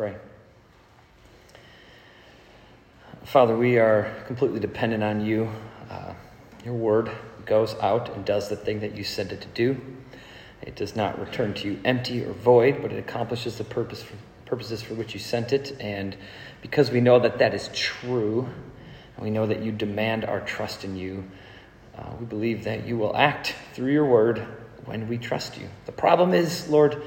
Pray. Father, we are completely dependent on you. Uh, your word goes out and does the thing that you sent it to do. It does not return to you empty or void, but it accomplishes the purpose for, purposes for which you sent it. And because we know that that is true, and we know that you demand our trust in you, uh, we believe that you will act through your word when we trust you. The problem is, Lord,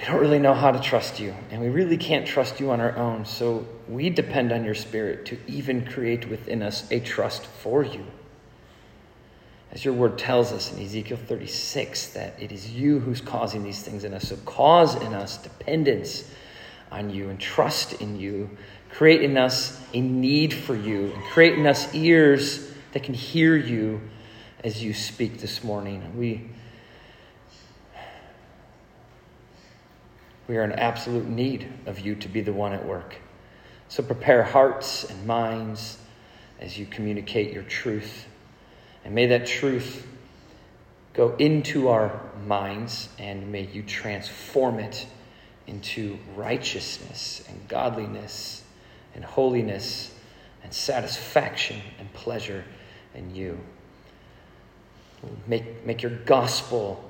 we don't really know how to trust you, and we really can't trust you on our own. So we depend on your Spirit to even create within us a trust for you. As your word tells us in Ezekiel 36, that it is you who's causing these things in us. So cause in us dependence on you and trust in you. Create in us a need for you, and create in us ears that can hear you as you speak this morning. We We are in absolute need of you to be the one at work. So prepare hearts and minds as you communicate your truth. And may that truth go into our minds and may you transform it into righteousness and godliness and holiness and satisfaction and pleasure in you. Make, make your gospel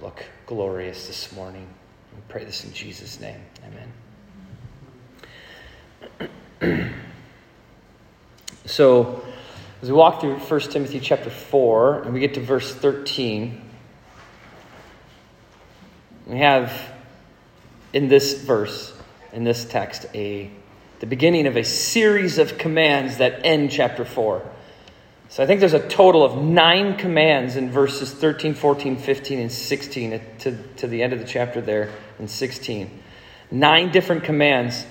look glorious this morning. Pray this in Jesus' name. Amen. so, as we walk through 1 Timothy chapter 4 and we get to verse 13, we have in this verse, in this text, a the beginning of a series of commands that end chapter 4. So I think there's a total of nine commands in verses 13, 14, 15, and 16 to, to the end of the chapter there in 16. Nine different commands.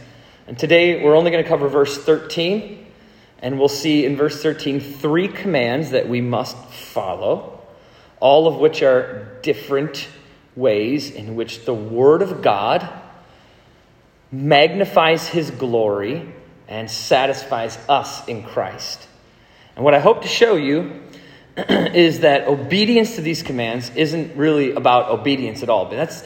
And today we're only going to cover verse 13. And we'll see in verse 13 three commands that we must follow, all of which are different ways in which the Word of God magnifies His glory and satisfies us in Christ. And what I hope to show you is that obedience to these commands isn't really about obedience at all. But that's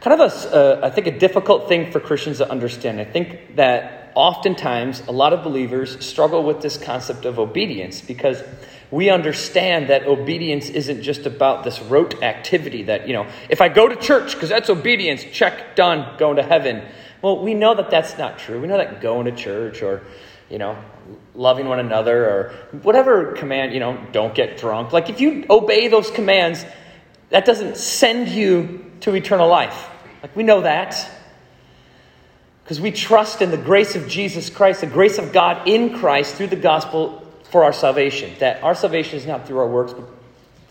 kind of a, uh, I think, a difficult thing for Christians to understand. I think that oftentimes a lot of believers struggle with this concept of obedience because we understand that obedience isn't just about this rote activity that, you know, if I go to church because that's obedience, check, done, going to heaven. Well, we know that that's not true. We know that going to church or you know, loving one another or whatever command, you know, don't get drunk. Like if you obey those commands, that doesn't send you to eternal life. Like we know that. Because we trust in the grace of Jesus Christ, the grace of God in Christ through the gospel for our salvation. That our salvation is not through our works, but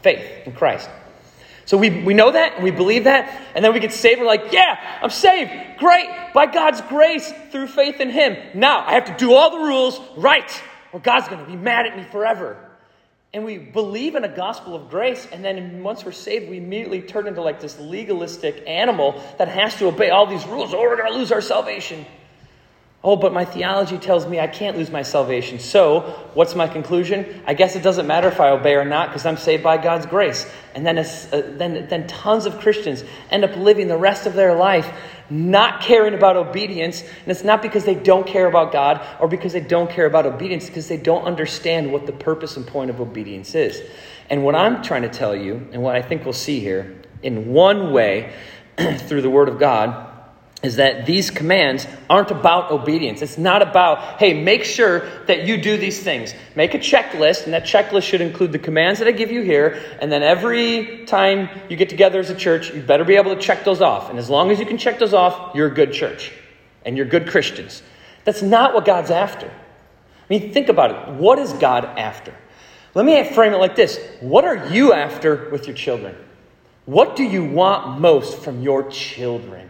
faith in Christ. So we, we know that and we believe that, and then we get saved. We're like, yeah, I'm saved. Great. By God's grace through faith in Him. Now I have to do all the rules right, or God's going to be mad at me forever. And we believe in a gospel of grace, and then once we're saved, we immediately turn into like this legalistic animal that has to obey all these rules, or we're going to lose our salvation. Oh, but my theology tells me I can't lose my salvation. So, what's my conclusion? I guess it doesn't matter if I obey or not because I'm saved by God's grace. And then, uh, then, then tons of Christians end up living the rest of their life not caring about obedience. And it's not because they don't care about God or because they don't care about obedience, because they don't understand what the purpose and point of obedience is. And what I'm trying to tell you, and what I think we'll see here, in one way, through the Word of God, is that these commands aren't about obedience. It's not about, hey, make sure that you do these things. Make a checklist, and that checklist should include the commands that I give you here. And then every time you get together as a church, you better be able to check those off. And as long as you can check those off, you're a good church and you're good Christians. That's not what God's after. I mean, think about it. What is God after? Let me frame it like this What are you after with your children? What do you want most from your children?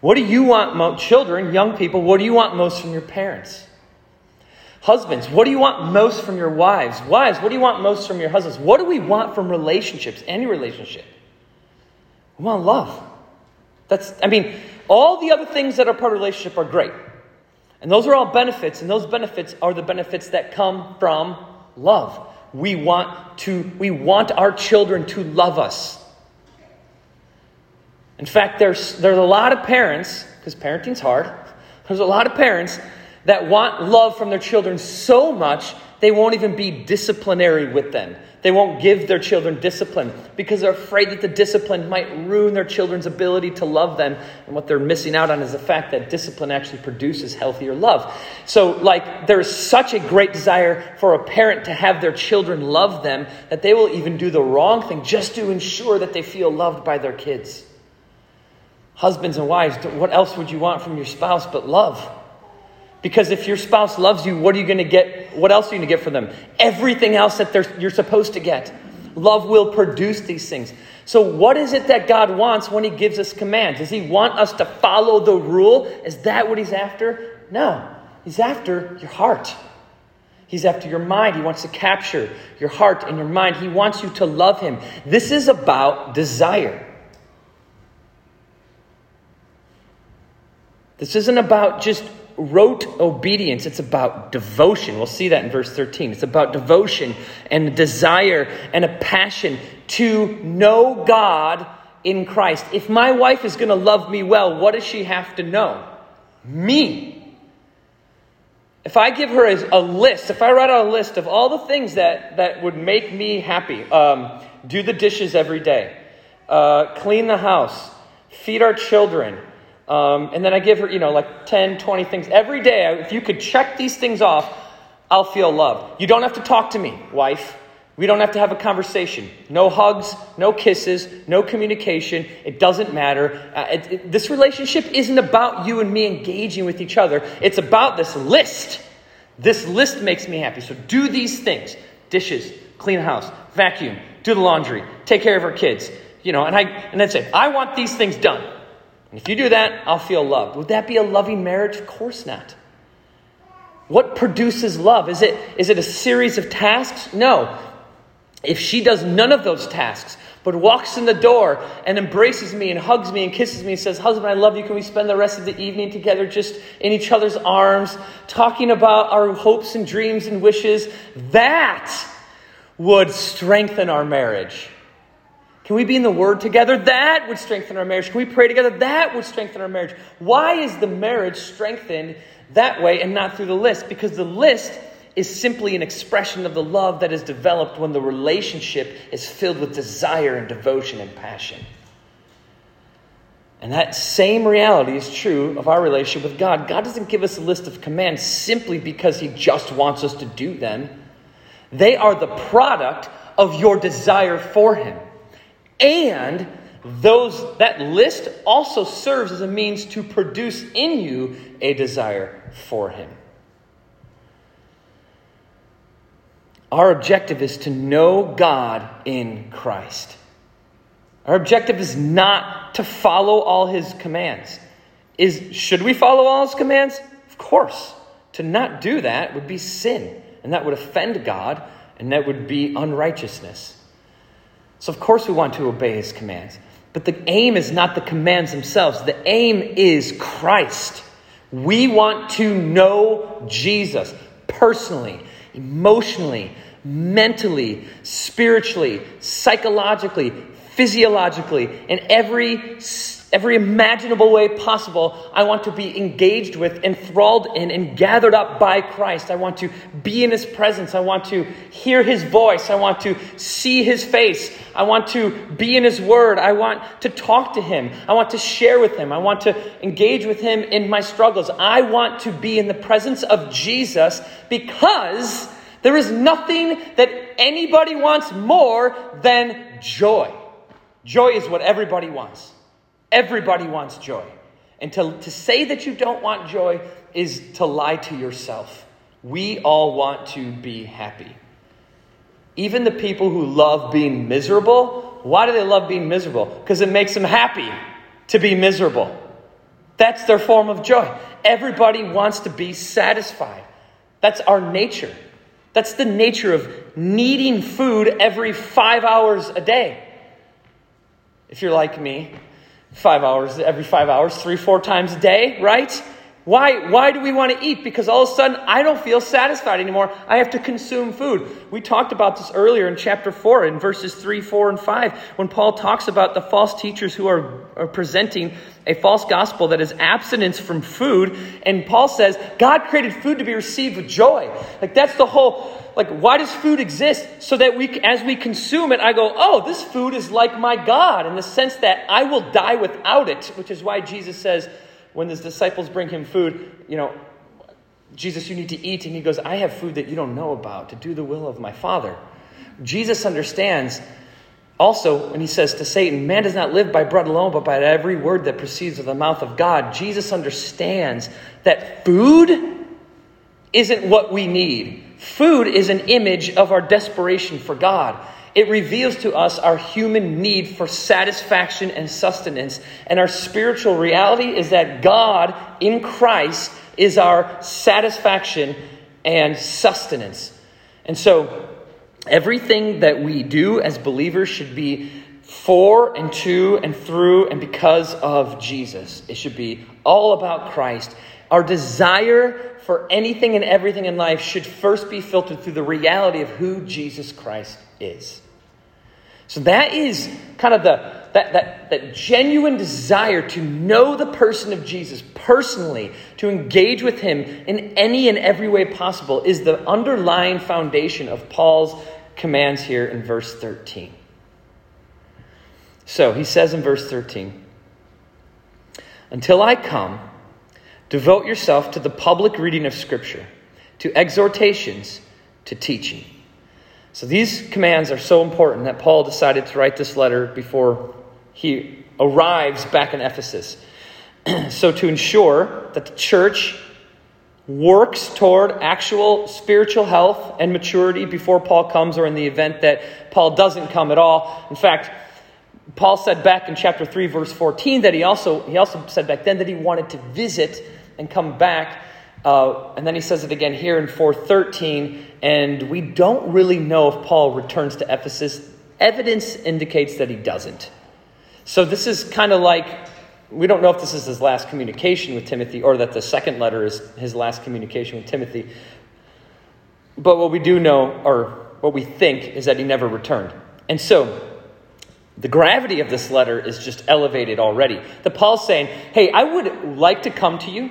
What do you want children, young people, what do you want most from your parents? Husbands, what do you want most from your wives? Wives, what do you want most from your husbands? What do we want from relationships, any relationship? We want love. That's, I mean, all the other things that are part of relationship are great. And those are all benefits, and those benefits are the benefits that come from love. We want to, we want our children to love us. In fact, there's, there's a lot of parents, because parenting's hard, there's a lot of parents that want love from their children so much they won't even be disciplinary with them. They won't give their children discipline because they're afraid that the discipline might ruin their children's ability to love them. And what they're missing out on is the fact that discipline actually produces healthier love. So, like, there's such a great desire for a parent to have their children love them that they will even do the wrong thing just to ensure that they feel loved by their kids. Husbands and wives, what else would you want from your spouse but love? Because if your spouse loves you, what are you going to get? What else are you going to get from them? Everything else that you're supposed to get. Love will produce these things. So, what is it that God wants when He gives us commands? Does He want us to follow the rule? Is that what He's after? No. He's after your heart. He's after your mind. He wants to capture your heart and your mind. He wants you to love Him. This is about desire. This isn't about just rote obedience, it's about devotion. We'll see that in verse 13. It's about devotion and a desire and a passion to know God in Christ. If my wife is going to love me well, what does she have to know? Me. If I give her a, list, if I write out a list of all the things that, that would make me happy, um, do the dishes every day, uh, clean the house, feed our children, um, and then I give her, you know, like 10, 20 things every day. If you could check these things off, I'll feel loved. You don't have to talk to me, wife. We don't have to have a conversation. No hugs, no kisses, no communication. It doesn't matter. Uh, it, it, this relationship isn't about you and me engaging with each other. It's about this list. This list makes me happy. So do these things dishes, clean house, vacuum, do the laundry, take care of our kids. You know, and I and then say, I want these things done. And if you do that, I'll feel loved. Would that be a loving marriage? Of course not. What produces love? Is it, is it a series of tasks? No. If she does none of those tasks, but walks in the door and embraces me and hugs me and kisses me and says, Husband, I love you. Can we spend the rest of the evening together just in each other's arms, talking about our hopes and dreams and wishes? That would strengthen our marriage. Can we be in the Word together? That would strengthen our marriage. Can we pray together? That would strengthen our marriage. Why is the marriage strengthened that way and not through the list? Because the list is simply an expression of the love that is developed when the relationship is filled with desire and devotion and passion. And that same reality is true of our relationship with God. God doesn't give us a list of commands simply because He just wants us to do them, they are the product of your desire for Him. And those that list also serves as a means to produce in you a desire for him. Our objective is to know God in Christ. Our objective is not to follow all his commands. Is should we follow all his commands? Of course. To not do that would be sin, and that would offend God, and that would be unrighteousness. So, of course, we want to obey his commands. But the aim is not the commands themselves, the aim is Christ. We want to know Jesus personally, emotionally, mentally, spiritually, psychologically, physiologically, in every every imaginable way possible, I want to be engaged with, enthralled in, and gathered up by Christ. I want to be in His presence. I want to hear His voice. I want to see His face. I want to be in His Word. I want to talk to Him. I want to share with Him. I want to engage with Him in my struggles. I want to be in the presence of Jesus because there is nothing that anybody wants more than joy. Joy is what everybody wants. Everybody wants joy. And to, to say that you don't want joy is to lie to yourself. We all want to be happy. Even the people who love being miserable, why do they love being miserable? Because it makes them happy to be miserable. That's their form of joy. Everybody wants to be satisfied. That's our nature. That's the nature of needing food every five hours a day. If you're like me, five hours, every five hours, three, four times a day, right? Why, why do we want to eat? Because all of a sudden I don't feel satisfied anymore. I have to consume food. We talked about this earlier in chapter 4, in verses 3, 4, and 5, when Paul talks about the false teachers who are, are presenting a false gospel that is abstinence from food. And Paul says, God created food to be received with joy. Like that's the whole like why does food exist so that we as we consume it i go oh this food is like my god in the sense that i will die without it which is why jesus says when his disciples bring him food, you know, Jesus, you need to eat. And he goes, I have food that you don't know about to do the will of my Father. Jesus understands also when he says to Satan, Man does not live by bread alone, but by every word that proceeds of the mouth of God. Jesus understands that food isn't what we need. Food is an image of our desperation for God. It reveals to us our human need for satisfaction and sustenance. And our spiritual reality is that God in Christ is our satisfaction and sustenance. And so, everything that we do as believers should be for and to and through and because of Jesus. It should be all about Christ. Our desire for anything and everything in life should first be filtered through the reality of who Jesus Christ is. So that is kind of the that, that, that genuine desire to know the person of Jesus personally, to engage with him in any and every way possible, is the underlying foundation of Paul's commands here in verse 13. So he says in verse 13, Until I come, devote yourself to the public reading of Scripture, to exhortations, to teaching. So these commands are so important that Paul decided to write this letter before he arrives back in Ephesus. so to ensure that the church works toward actual spiritual health and maturity before Paul comes, or in the event that Paul doesn't come at all. In fact, Paul said back in chapter 3, verse 14, that he also, he also said back then that he wanted to visit and come back uh, and then he says it again here in 413, and we don't really know if Paul returns to Ephesus. Evidence indicates that he doesn't. So this is kind of like we don't know if this is his last communication with Timothy or that the second letter is his last communication with Timothy. But what we do know, or what we think, is that he never returned. And so the gravity of this letter is just elevated already. The Paul's saying, Hey, I would like to come to you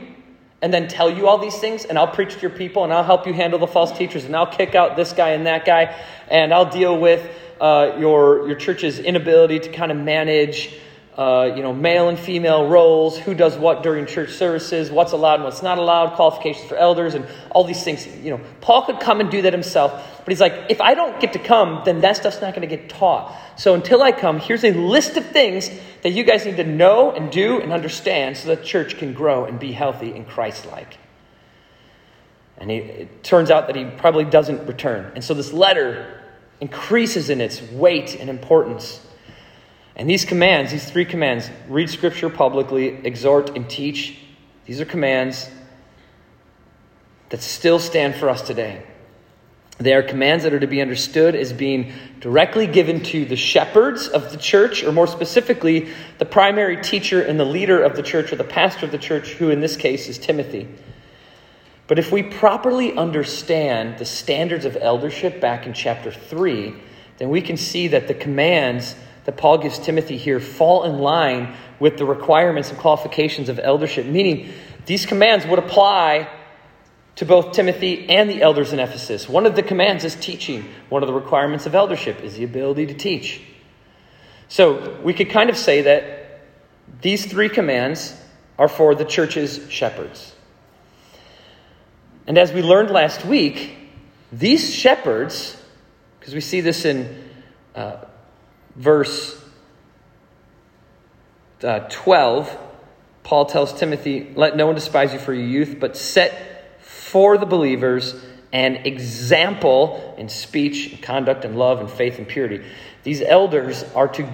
and then tell you all these things, and I'll preach to your people, and I'll help you handle the false teachers, and I'll kick out this guy and that guy, and I'll deal with uh, your, your church's inability to kind of manage uh, you know, male and female roles, who does what during church services, what's allowed and what's not allowed, qualifications for elders, and all these things. You know, Paul could come and do that himself, but he's like, if I don't get to come, then that stuff's not going to get taught. So until I come, here's a list of things that you guys need to know and do and understand so that church can grow and be healthy and Christ like. And he, it turns out that he probably doesn't return. And so this letter increases in its weight and importance. And these commands, these three commands read scripture publicly, exhort, and teach these are commands that still stand for us today. They are commands that are to be understood as being directly given to the shepherds of the church, or more specifically, the primary teacher and the leader of the church, or the pastor of the church, who in this case is Timothy. But if we properly understand the standards of eldership back in chapter 3, then we can see that the commands that Paul gives Timothy here fall in line with the requirements and qualifications of eldership, meaning these commands would apply to both Timothy and the elders in Ephesus. One of the commands is teaching, one of the requirements of eldership is the ability to teach. So we could kind of say that these three commands are for the church's shepherds. And as we learned last week, these shepherds, because we see this in uh, verse uh, 12, Paul tells Timothy, Let no one despise you for your youth, but set for the believers an example in speech, and conduct, and love, and faith, and purity. These elders are to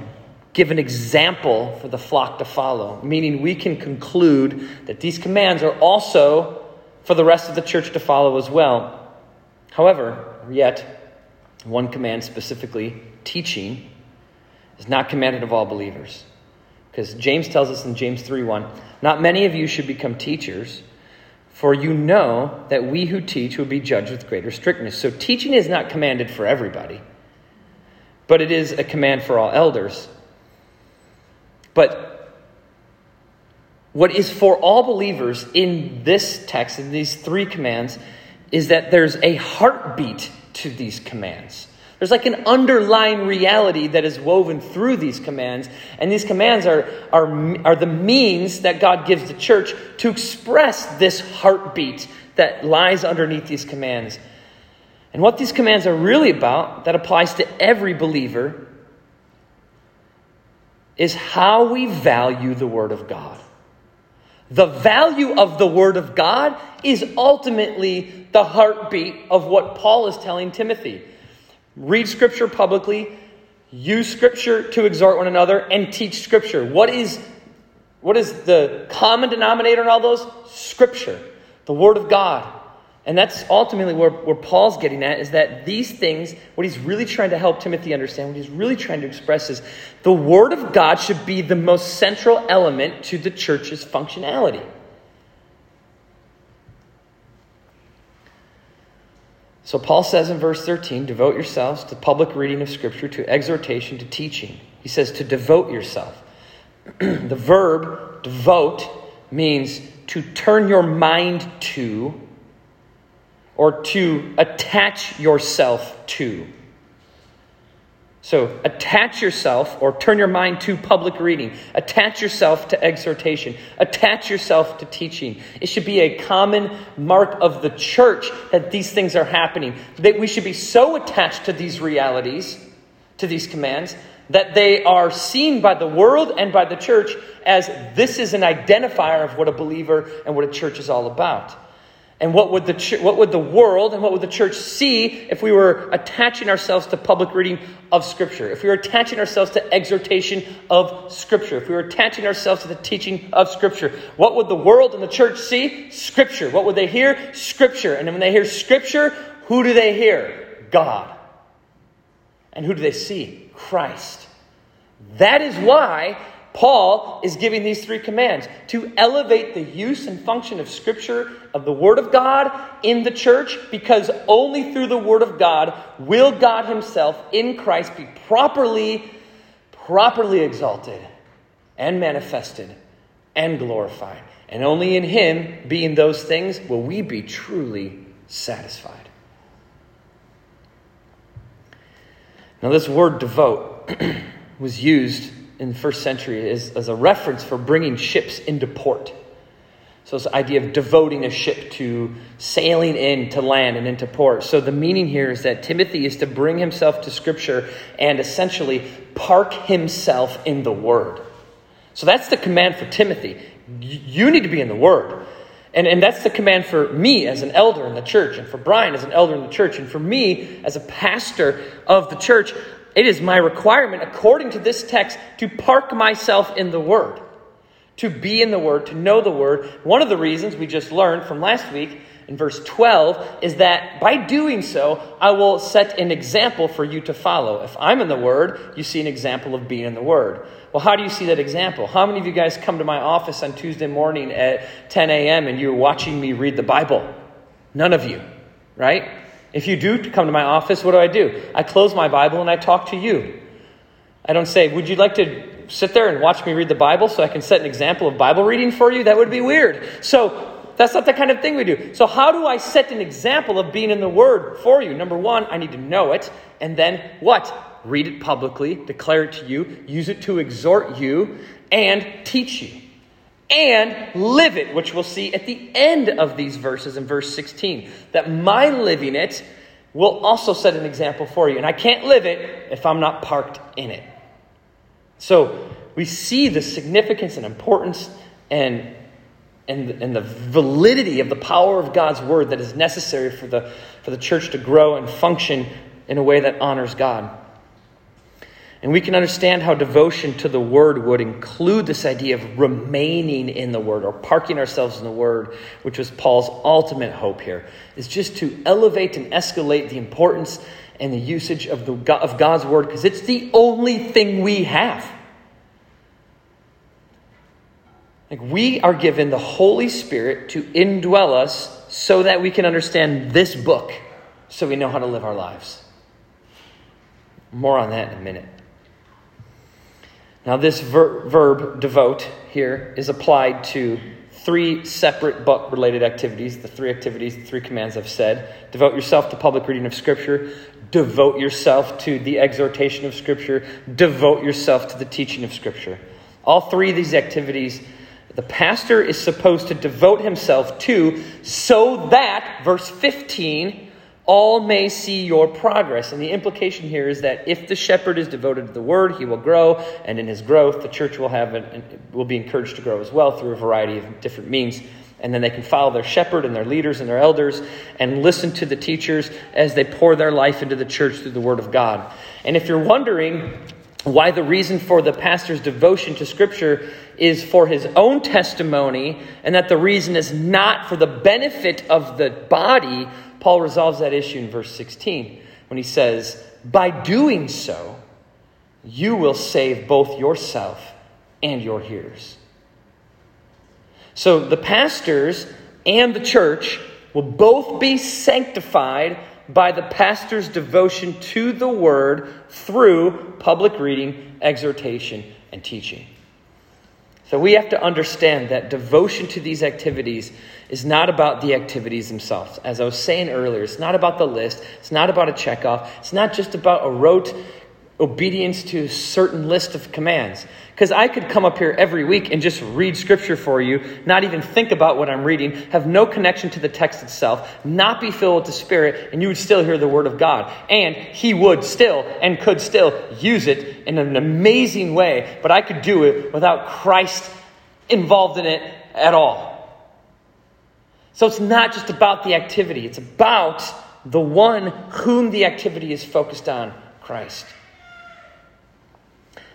give an example for the flock to follow, meaning we can conclude that these commands are also for the rest of the church to follow as well. However, yet, one command specifically, teaching, is not commanded of all believers. Because James tells us in James 3 1, not many of you should become teachers, For you know that we who teach will be judged with greater strictness. So teaching is not commanded for everybody, but it is a command for all elders. But what is for all believers in this text, in these three commands, is that there's a heartbeat to these commands. There's like an underlying reality that is woven through these commands. And these commands are, are, are the means that God gives the church to express this heartbeat that lies underneath these commands. And what these commands are really about, that applies to every believer, is how we value the Word of God. The value of the Word of God is ultimately the heartbeat of what Paul is telling Timothy. Read Scripture publicly, use Scripture to exhort one another, and teach Scripture. What is, what is the common denominator in all those? Scripture, the Word of God. And that's ultimately where, where Paul's getting at is that these things, what he's really trying to help Timothy understand, what he's really trying to express is the Word of God should be the most central element to the church's functionality. So Paul says in verse 13, devote yourselves to public reading of Scripture, to exhortation, to teaching. He says to devote yourself. the verb devote means to turn your mind to or to attach yourself to. So attach yourself or turn your mind to public reading. Attach yourself to exhortation. Attach yourself to teaching. It should be a common mark of the church that these things are happening. That we should be so attached to these realities, to these commands, that they are seen by the world and by the church as this is an identifier of what a believer and what a church is all about. And what would, the what would the world and what would the church see if we were attaching ourselves to public reading of Scripture? If we were attaching ourselves to exhortation of Scripture? If we were attaching ourselves to the teaching of Scripture? What would the world and the church see? Scripture. What would they hear? Scripture. And when they hear Scripture, who do they hear? God. And who do they see? Christ. That is why Paul is giving these three commands to elevate the use and function of Scripture, of the Word of God in the church, because only through the Word of God will God Himself in Christ be properly, properly exalted and manifested and glorified. And only in Him, being those things, will we be truly satisfied. Now, this word devote was used in the first century as, as a reference for bringing ships into port. So, this idea of devoting a ship to sailing in to land and into port. So, the meaning here is that Timothy is to bring himself to Scripture and essentially park himself in the Word. So, that's the command for Timothy. You need to be in the Word. And, and that's the command for me as an elder in the church, and for Brian as an elder in the church, and for me as a pastor of the church. It is my requirement, according to this text, to park myself in the Word, to be in the Word, to know the Word. One of the reasons we just learned from last week in verse 12 is that by doing so, I will set an example for you to follow. If I'm in the Word, you see an example of being in the Word. Well, how do you see that example? How many of you guys come to my office on Tuesday morning at 10 a.m. and you're watching me read the Bible? None of you, right? If you do come to my office, what do I do? I close my Bible and I talk to you. I don't say, Would you like to sit there and watch me read the Bible so I can set an example of Bible reading for you? That would be weird. So, that's not the kind of thing we do. So, how do I set an example of being in the Word for you? Number one, I need to know it. And then what? Read it publicly, declare it to you, use it to exhort you, and teach you and live it, which we'll see at the end of these verses in verse 16. That my living it will also set an example for you. And I can't live it if I'm not parked in it. So we see the significance and importance and, and, and the validity of the power of God's word that is necessary for the, for the church to grow and function in a way that honors God. And we can understand how devotion to the Word would include this idea of remaining in the Word or parking ourselves in the Word, which was Paul's ultimate hope here, is just to elevate and escalate the importance and the usage of, the, of God's Word because it's the only thing we have. Like we are given the Holy Spirit to indwell us so that we can understand this book, so we know how to live our lives. More on that in a minute. Now, this ver- verb, devote, here is applied to three separate book related activities the three activities, the three commands I've said. Devote yourself to public reading of Scripture, devote yourself to the exhortation of Scripture, devote yourself to the teaching of Scripture. All three of these activities the pastor is supposed to devote himself to so that, verse 15, all may see your progress. And the implication here is that if the shepherd is devoted to the word, he will grow, and in his growth, the church will have an, will be encouraged to grow as well through a variety of different means. And then they can follow their shepherd and their leaders and their elders and listen to the teachers as they pour their life into the church through the word of God. And if you're wondering why the reason for the pastor's devotion to Scripture is for his own testimony, and that the reason is not for the benefit of the body, Paul resolves that issue in verse 16 when he says, By doing so, you will save both yourself and your hearers. So the pastors and the church will both be sanctified by the pastor's devotion to the word through public reading, exhortation, and teaching. So we have to understand that devotion to these activities is not about the activities themselves. As I was saying earlier, it's not about the list, it's not about a checkoff, it's not just about a rote obedience to a certain list of commands. Because I could come up here every week and just read scripture for you, not even think about what I'm reading, have no connection to the text itself, not be filled with the Spirit, and you would still hear the Word of God. And He would still and could still use it in an amazing way, but I could do it without Christ involved in it at all. So it's not just about the activity, it's about the one whom the activity is focused on Christ.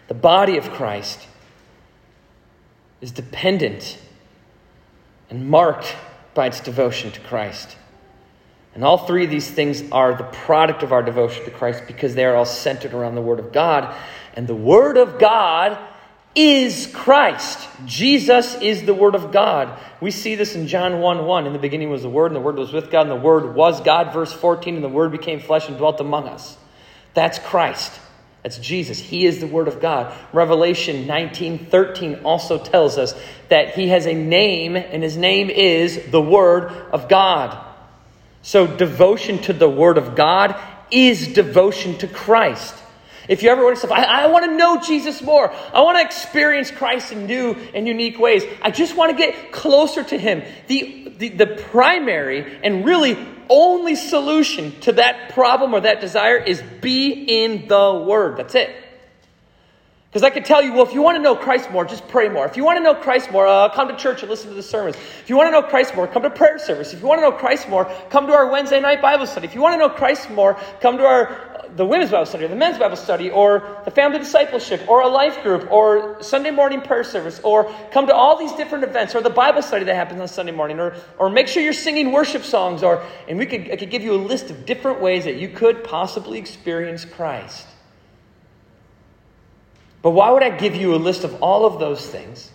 The body of Christ is dependent and marked by its devotion to Christ. And all three of these things are the product of our devotion to Christ because they are all centered around the Word of God. And the Word of God is Christ. Jesus is the Word of God. We see this in John 1 1. In the beginning was the Word, and the Word was with God, and the Word was God. Verse 14, and the Word became flesh and dwelt among us. That's Christ. That's Jesus. He is the Word of God. Revelation 19 13 also tells us that He has a name, and His name is the Word of God. So, devotion to the Word of God is devotion to Christ. If you ever want to I, I want to know Jesus more. I want to experience Christ in new and unique ways. I just want to get closer to Him. The, the, the primary and really only solution to that problem or that desire is be in the Word. That's it. Because I could tell you, well, if you want to know Christ more, just pray more. If you want to know Christ more, uh, come to church and listen to the sermons. If you want to know Christ more, come to prayer service. If you want to know Christ more, come to our Wednesday night Bible study. If you want to know Christ more, come to our the women's Bible study, or the men's Bible study, or the family discipleship, or a life group, or Sunday morning prayer service, or come to all these different events, or the Bible study that happens on Sunday morning, or, or make sure you're singing worship songs, or and we could I could give you a list of different ways that you could possibly experience Christ. But why would I give you a list of all of those things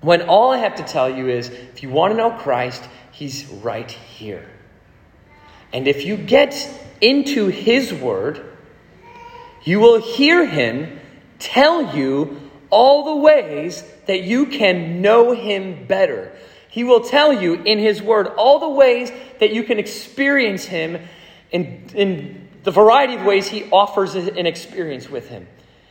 when all I have to tell you is if you want to know Christ, He's right here. And if you get into His Word, you will hear Him tell you all the ways that you can know Him better. He will tell you in His Word all the ways that you can experience Him in, in the variety of ways He offers an experience with Him.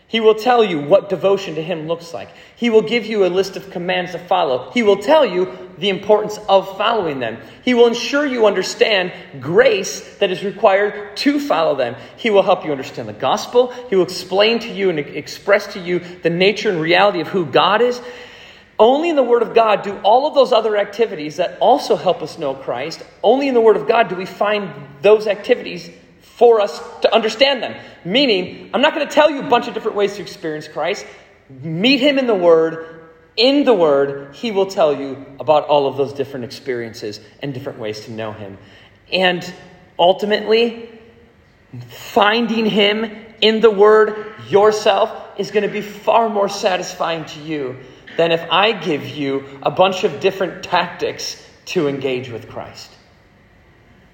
He will tell you what devotion to Him looks like. He will give you a list of commands to follow. He will tell you the importance of following them. He will ensure you understand grace that is required to follow them. He will help you understand the gospel. He will explain to you and express to you the nature and reality of who God is. Only in the Word of God do all of those other activities that also help us know Christ, only in the Word of God do we find those activities for us to understand them. Meaning, I'm not going to tell you a bunch of different ways to experience Christ. Meet Him in the Word. In the Word, He will tell you about all of those different experiences and different ways to know Him. And ultimately, finding Him in the Word yourself is going to be far more satisfying to you than if I give you a bunch of different tactics to engage with Christ.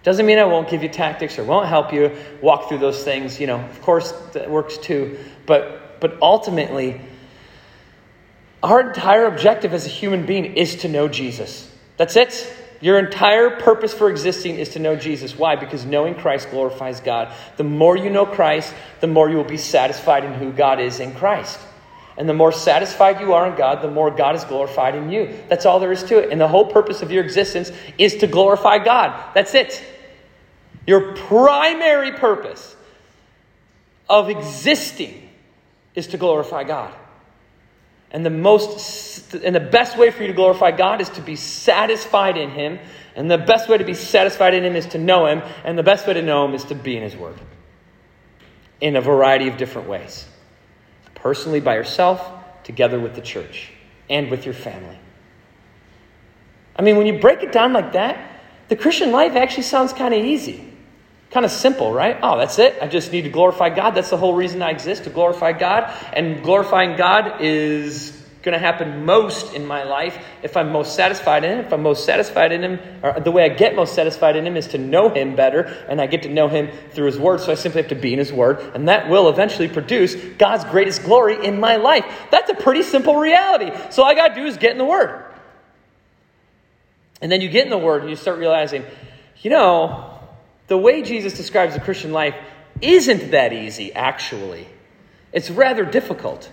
Doesn't mean I won't give you tactics or won't help you walk through those things. You know, of course, that works too. But, but ultimately, our entire objective as a human being is to know Jesus. That's it. Your entire purpose for existing is to know Jesus. Why? Because knowing Christ glorifies God. The more you know Christ, the more you will be satisfied in who God is in Christ. And the more satisfied you are in God, the more God is glorified in you. That's all there is to it. And the whole purpose of your existence is to glorify God. That's it. Your primary purpose of existing is to glorify God. And the most and the best way for you to glorify God is to be satisfied in him, and the best way to be satisfied in him is to know him, and the best way to know him is to be in his word. In a variety of different ways. Personally by yourself, together with the church, and with your family. I mean, when you break it down like that, the Christian life actually sounds kind of easy. Kind of simple, right? Oh, that's it. I just need to glorify God. That's the whole reason I exist, to glorify God. And glorifying God is going to happen most in my life if I'm most satisfied in Him. If I'm most satisfied in Him, or the way I get most satisfied in Him is to know Him better, and I get to know Him through His Word. So I simply have to be in His Word, and that will eventually produce God's greatest glory in my life. That's a pretty simple reality. So all I got to do is get in the Word. And then you get in the Word and you start realizing, you know, the way Jesus describes the Christian life isn't that easy, actually. It's rather difficult.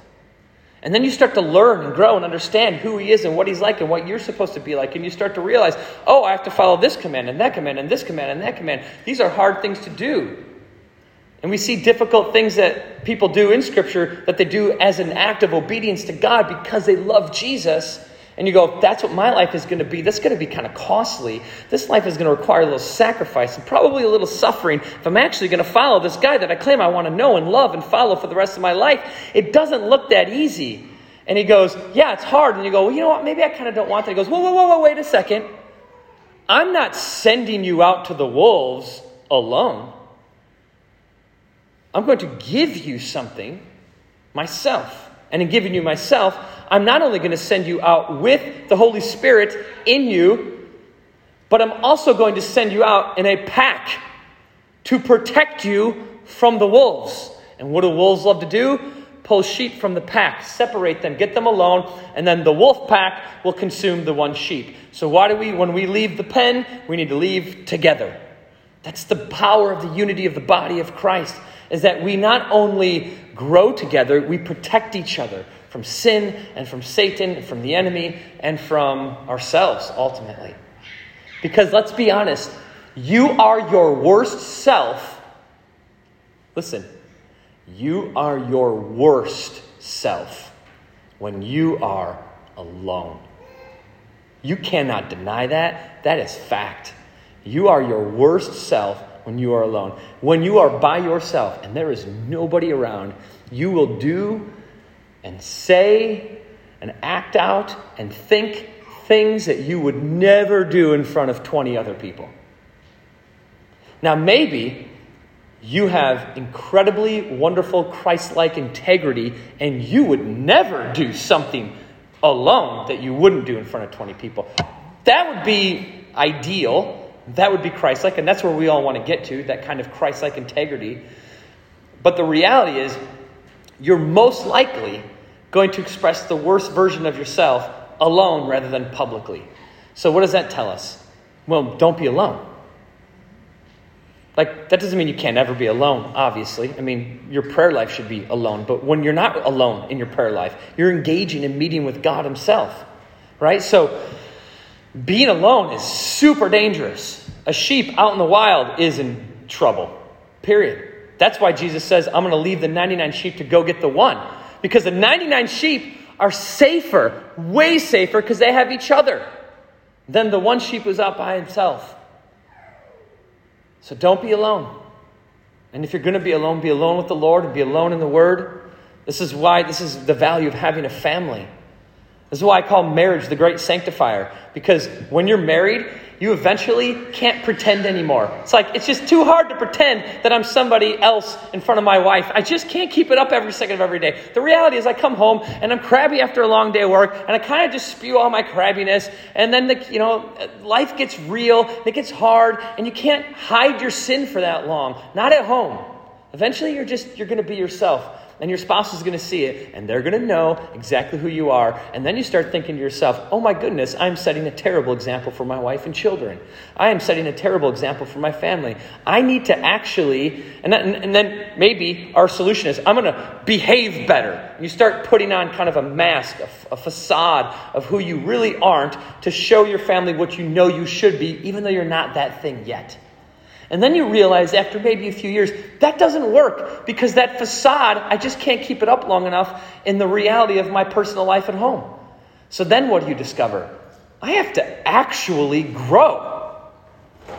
And then you start to learn and grow and understand who he is and what he's like and what you're supposed to be like. And you start to realize, oh, I have to follow this command and that command and this command and that command. These are hard things to do. And we see difficult things that people do in Scripture that they do as an act of obedience to God because they love Jesus and you go, that's what my life is going to be. That's going to be kind of costly. This life is going to require a little sacrifice and probably a little suffering if I'm actually going to follow this guy that I claim I want to know and love and follow for the rest of my life. It doesn't look that easy. And he goes, yeah, it's hard. And you go, well, you know what? Maybe I kind of don't want that. He goes, whoa, whoa, whoa, whoa, wait a second. I'm not sending you out to the wolves alone. I'm going to give you something myself. And in giving you myself, I'm not only going to send you out with the Holy Spirit in you, but I'm also going to send you out in a pack to protect you from the wolves. And what do wolves love to do? Pull sheep from the pack, separate them, get them alone, and then the wolf pack will consume the one sheep. So, why do we, when we leave the pen, we need to leave together? That's the power of the unity of the body of Christ, is that we not only grow together, we protect each other from sin and from Satan and from the enemy and from ourselves ultimately. Because let's be honest, you are your worst self. Listen, you are your worst self when you are alone. You cannot deny that. That is fact. You are your worst self when you are alone. When you are by yourself and there is nobody around, you will do and say and act out and think things that you would never do in front of 20 other people. Now, maybe you have incredibly wonderful Christ like integrity and you would never do something alone that you wouldn't do in front of 20 people. That would be ideal. That would be Christ like, and that's where we all want to get to that kind of Christ like integrity. But the reality is, you're most likely going to express the worst version of yourself alone rather than publicly. So, what does that tell us? Well, don't be alone. Like, that doesn't mean you can't ever be alone, obviously. I mean, your prayer life should be alone. But when you're not alone in your prayer life, you're engaging in meeting with God Himself, right? So, being alone is super dangerous. A sheep out in the wild is in trouble, period. That's why Jesus says, I'm going to leave the 99 sheep to go get the one. Because the 99 sheep are safer, way safer, because they have each other than the one sheep who's out by himself. So don't be alone. And if you're going to be alone, be alone with the Lord and be alone in the Word. This is why, this is the value of having a family. This is why I call marriage the great sanctifier. Because when you're married, you eventually can't pretend anymore. It's like, it's just too hard to pretend that I'm somebody else in front of my wife. I just can't keep it up every second of every day. The reality is, I come home and I'm crabby after a long day of work, and I kind of just spew all my crabbiness, and then, the, you know, life gets real, it gets hard, and you can't hide your sin for that long. Not at home. Eventually, you're just, you're going to be yourself and your spouse is going to see it, and they're going to know exactly who you are. And then you start thinking to yourself, oh my goodness, I'm setting a terrible example for my wife and children. I am setting a terrible example for my family. I need to actually, and then, and then maybe our solution is, I'm going to behave better. You start putting on kind of a mask, a, a facade of who you really aren't to show your family what you know you should be, even though you're not that thing yet. And then you realize after maybe a few years, that doesn't work because that facade, I just can't keep it up long enough in the reality of my personal life at home. So then what do you discover? I have to actually grow.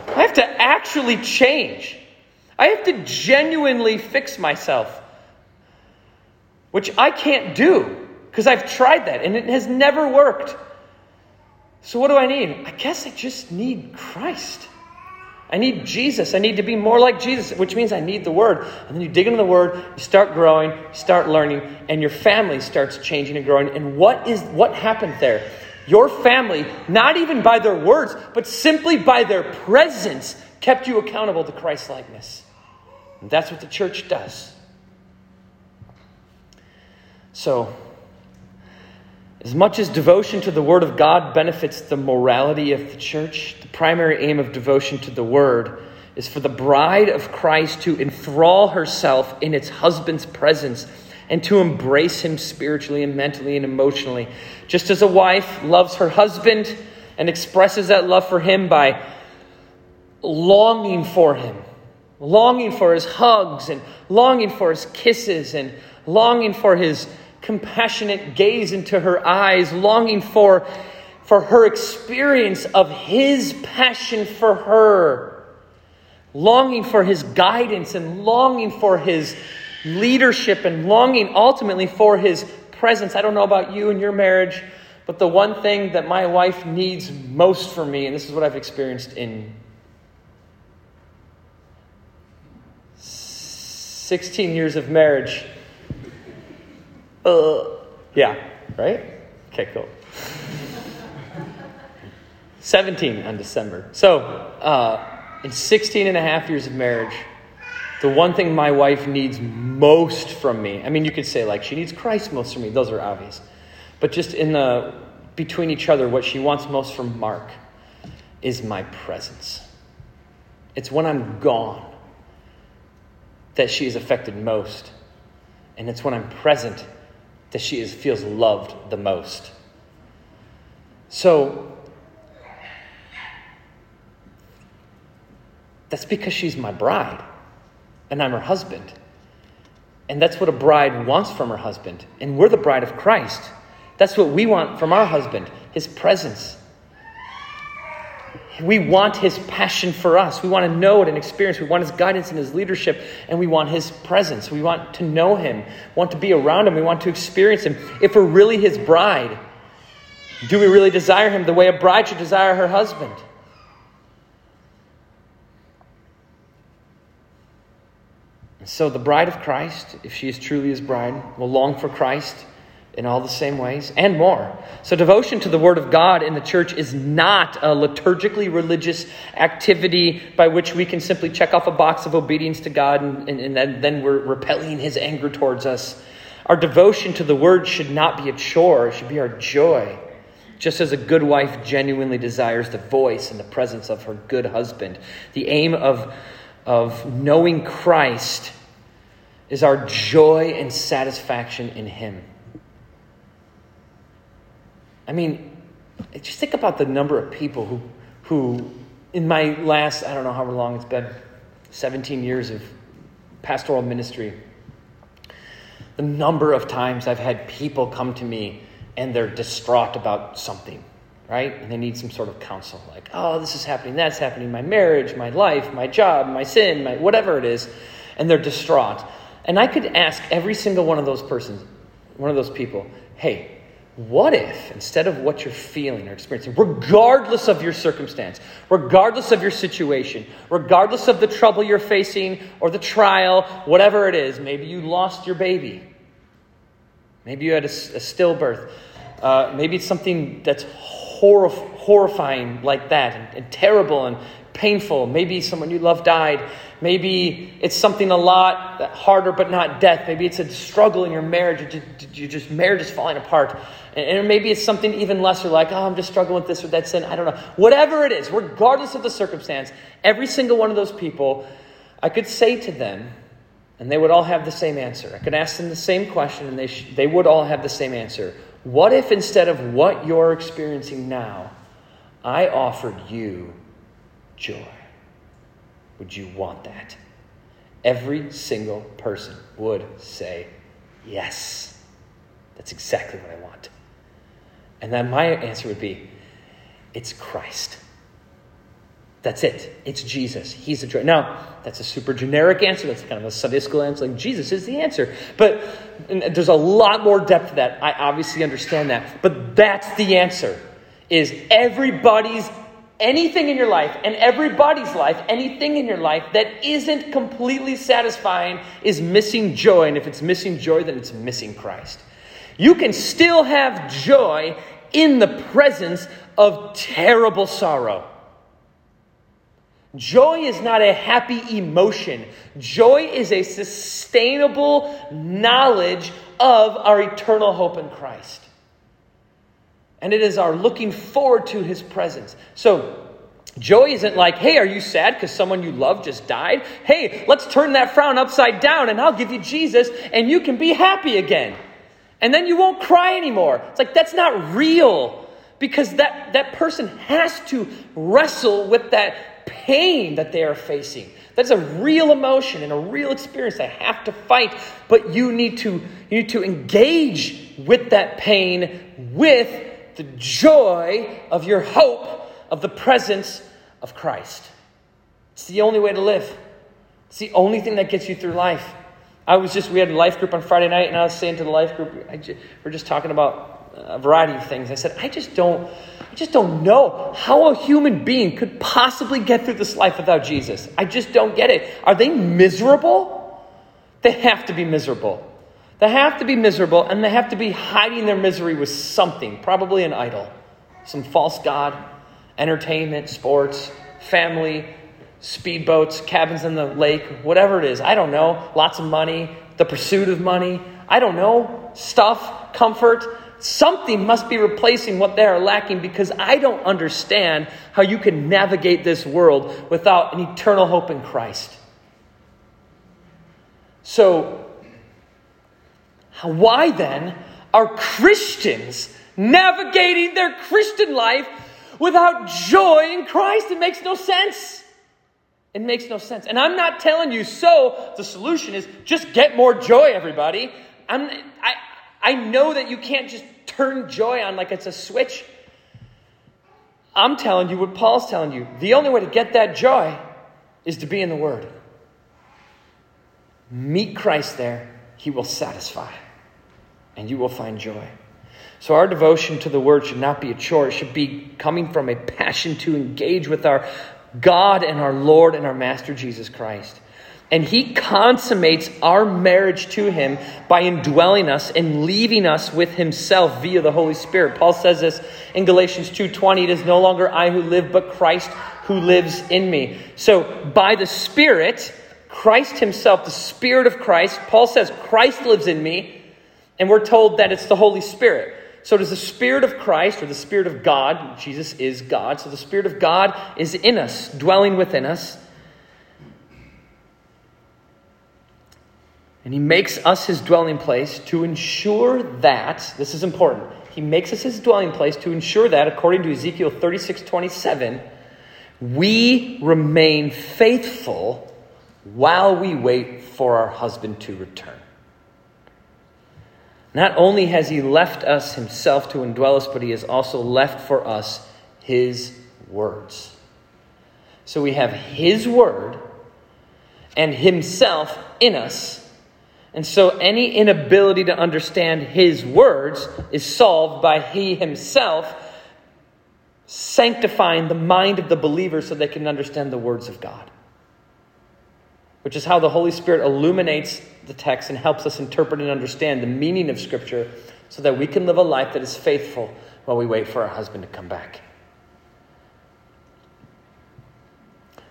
I have to actually change. I have to genuinely fix myself, which I can't do because I've tried that and it has never worked. So, what do I need? I guess I just need Christ. I need Jesus. I need to be more like Jesus, which means I need the Word. And then you dig into the Word, you start growing, you start learning, and your family starts changing and growing. And what is what happened there? Your family, not even by their words, but simply by their presence, kept you accountable to Christ likeness. And that's what the church does. So, as much as devotion to the Word of God benefits the morality of the church, the primary aim of devotion to the Word is for the bride of Christ to enthrall herself in its husband's presence and to embrace him spiritually and mentally and emotionally. Just as a wife loves her husband and expresses that love for him by longing for him, longing for his hugs and longing for his kisses and longing for his compassionate gaze into her eyes, longing for, for her experience of his passion for her, longing for his guidance and longing for his leadership and longing ultimately for his presence. I don't know about you and your marriage, but the one thing that my wife needs most from me, and this is what I've experienced in 16 years of marriage uh, yeah, right? Okay, cool. 17 on December. So, uh, in 16 and a half years of marriage, the one thing my wife needs most from me, I mean, you could say like she needs Christ most from me, those are obvious. But just in the, between each other, what she wants most from Mark is my presence. It's when I'm gone that she is affected most. And it's when I'm present that she is, feels loved the most. So, that's because she's my bride and I'm her husband. And that's what a bride wants from her husband. And we're the bride of Christ. That's what we want from our husband his presence. We want his passion for us. We want to know it and experience. We want his guidance and his leadership, and we want his presence. We want to know him, want to be around him, we want to experience him. If we're really his bride, do we really desire him the way a bride should desire her husband? so, the bride of Christ, if she is truly his bride, will long for Christ in all the same ways and more. So, devotion to the Word of God in the church is not a liturgically religious activity by which we can simply check off a box of obedience to God and, and, and then, we're repelling His anger towards us. Our devotion to the Word should not be a chore, it should be our joy. Just as a good wife genuinely desires the voice and the presence of her good husband, the aim of, of knowing Christ is our joy and satisfaction in Him. I mean, just think about the number of people who, who in my last, I don't know how long it's been, 17 years of pastoral ministry, the number of times I've had people come to me and they're distraught about something, right? And they need some sort of counsel, like, oh, this is happening, that's happening, my marriage, my life, my job, my sin, my whatever it is, and they're distraught. And I could ask every single one of those persons, one of those people, hey, what if, instead of what you're feeling or experiencing, regardless of your circumstance, regardless of your situation, regardless of the trouble you're facing or the trial, whatever it is, maybe you lost your baby, maybe you had a, a stillbirth, uh, maybe it's something that's horrif- horrifying like that and, and terrible and painful. Maybe someone you love died. Maybe it's something a lot harder, but not death. Maybe it's a struggle in your marriage. You just marriage is falling apart, and maybe it's something even lesser, like oh, I'm just struggling with this or that sin. I don't know. Whatever it is, regardless of the circumstance, every single one of those people, I could say to them, and they would all have the same answer. I could ask them the same question, and they sh- they would all have the same answer. What if instead of what you're experiencing now, I offered you joy? Would you want that? Every single person would say, Yes, that's exactly what I want. And then my answer would be, It's Christ. That's it. It's Jesus. He's the joy. Now, that's a super generic answer. That's kind of a Sunday school answer. Like, Jesus is the answer. But there's a lot more depth to that. I obviously understand that. But that's the answer. Is everybody's anything in your life and everybody's life, anything in your life that isn't completely satisfying is missing joy. And if it's missing joy, then it's missing Christ. You can still have joy in the presence of terrible sorrow. Joy is not a happy emotion. Joy is a sustainable knowledge of our eternal hope in Christ. And it is our looking forward to his presence. So, joy isn't like, hey, are you sad because someone you love just died? Hey, let's turn that frown upside down and I'll give you Jesus and you can be happy again. And then you won't cry anymore. It's like, that's not real because that, that person has to wrestle with that pain that they are facing. That's a real emotion and a real experience they have to fight, but you need to, you need to engage with that pain with the joy of your hope of the presence of Christ. It's the only way to live. It's the only thing that gets you through life. I was just, we had a life group on Friday night, and I was saying to the life group, just, we're just talking about a variety of things. I said, I just don't, I just don't know how a human being could possibly get through this life without Jesus. I just don't get it. Are they miserable? They have to be miserable. They have to be miserable, and they have to be hiding their misery with something, probably an idol, some false god, entertainment, sports, family, speedboats, cabins in the lake, whatever it is. I don't know. Lots of money, the pursuit of money. I don't know. Stuff, comfort. Something must be replacing what they are lacking because I don't understand how you can navigate this world without an eternal hope in Christ. So, why then are Christians navigating their Christian life without joy in Christ? It makes no sense. It makes no sense. And I'm not telling you so the solution is just get more joy, everybody. I'm, I, I know that you can't just turn joy on like it's a switch. I'm telling you what Paul's telling you. The only way to get that joy is to be in the Word. Meet Christ there, He will satisfy, and you will find joy. So, our devotion to the Word should not be a chore. It should be coming from a passion to engage with our God and our Lord and our Master Jesus Christ. And he consummates our marriage to him by indwelling us and leaving us with himself via the Holy Spirit. Paul says this in Galatians 2:20, it is no longer I who live but Christ who lives in me. So, by the Spirit, Christ himself, the Spirit of Christ, Paul says Christ lives in me, and we're told that it's the Holy Spirit. So does the Spirit of Christ or the Spirit of God, Jesus is God, so the Spirit of God is in us, dwelling within us. And he makes us his dwelling place to ensure that, this is important, he makes us his dwelling place to ensure that, according to Ezekiel 36 27, we remain faithful while we wait for our husband to return. Not only has he left us himself to indwell us, but he has also left for us his words. So we have his word and himself in us And so any inability to understand his words is solved by he himself sanctifying the mind of the believer so they can understand the words of God. Which is how the Holy Spirit illuminates the text and helps us interpret and understand the meaning of Scripture so that we can live a life that is faithful while we wait for our husband to come back.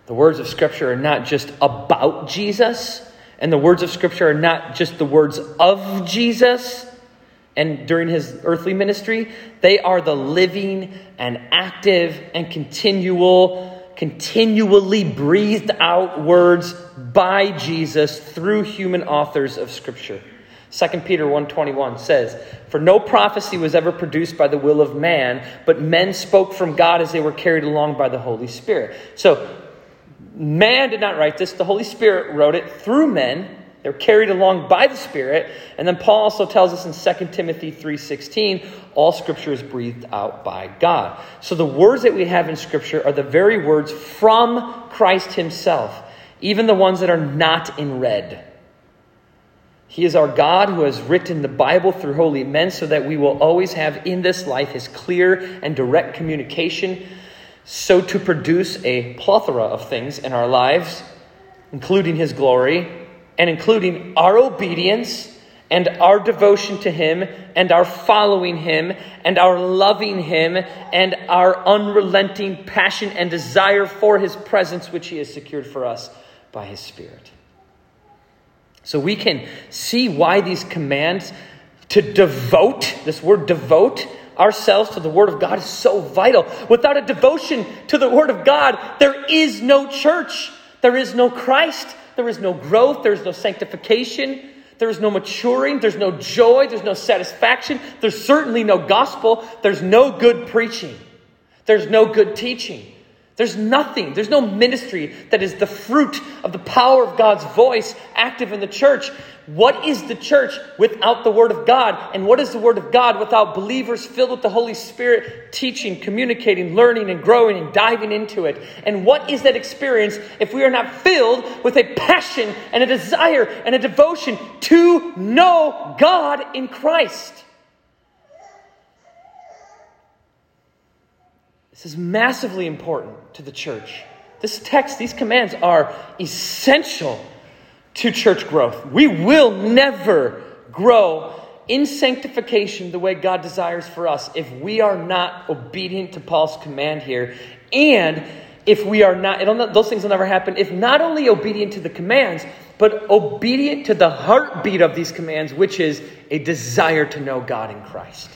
The words of Scripture are not just about Jesus, and the words of Scripture are not just the words of Jesus and during his earthly ministry. They are the living and active and continual, continually breathed out words by Jesus through human authors of Scripture. 2 Peter 1:21 says, "For no prophecy was ever produced by the will of man, but men spoke from God as they were carried along by the Holy Spirit." So, man did not write this, the Holy Spirit wrote it through men. They're carried along by the Spirit. And then Paul also tells us in 2 Timothy 3:16, all scripture is breathed out by God. So the words that we have in scripture are the very words from Christ himself, even the ones that are not in red. He is our God who has written the Bible through holy men so that we will always have in this life his clear and direct communication, so to produce a plethora of things in our lives, including his glory and including our obedience and our devotion to him and our following him and our loving him and our unrelenting passion and desire for his presence, which he has secured for us by his Spirit. So we can see why these commands to devote, this word devote, ourselves to the Word of God is so vital. Without a devotion to the Word of God, there is no church, there is no Christ, there is no growth, there is no sanctification, there is no maturing, there's no joy, there's no satisfaction, there's certainly no gospel, there's no good preaching, there's no good teaching. There's nothing, there's no ministry that is the fruit of the power of God's voice active in the church. What is the church without the Word of God? And what is the Word of God without believers filled with the Holy Spirit teaching, communicating, learning, and growing and diving into it? And what is that experience if we are not filled with a passion and a desire and a devotion to know God in Christ? This is massively important to the church. This text, these commands are essential to church growth. We will never grow in sanctification the way God desires for us if we are not obedient to Paul's command here. And if we are not, those things will never happen if not only obedient to the commands, but obedient to the heartbeat of these commands, which is a desire to know God in Christ,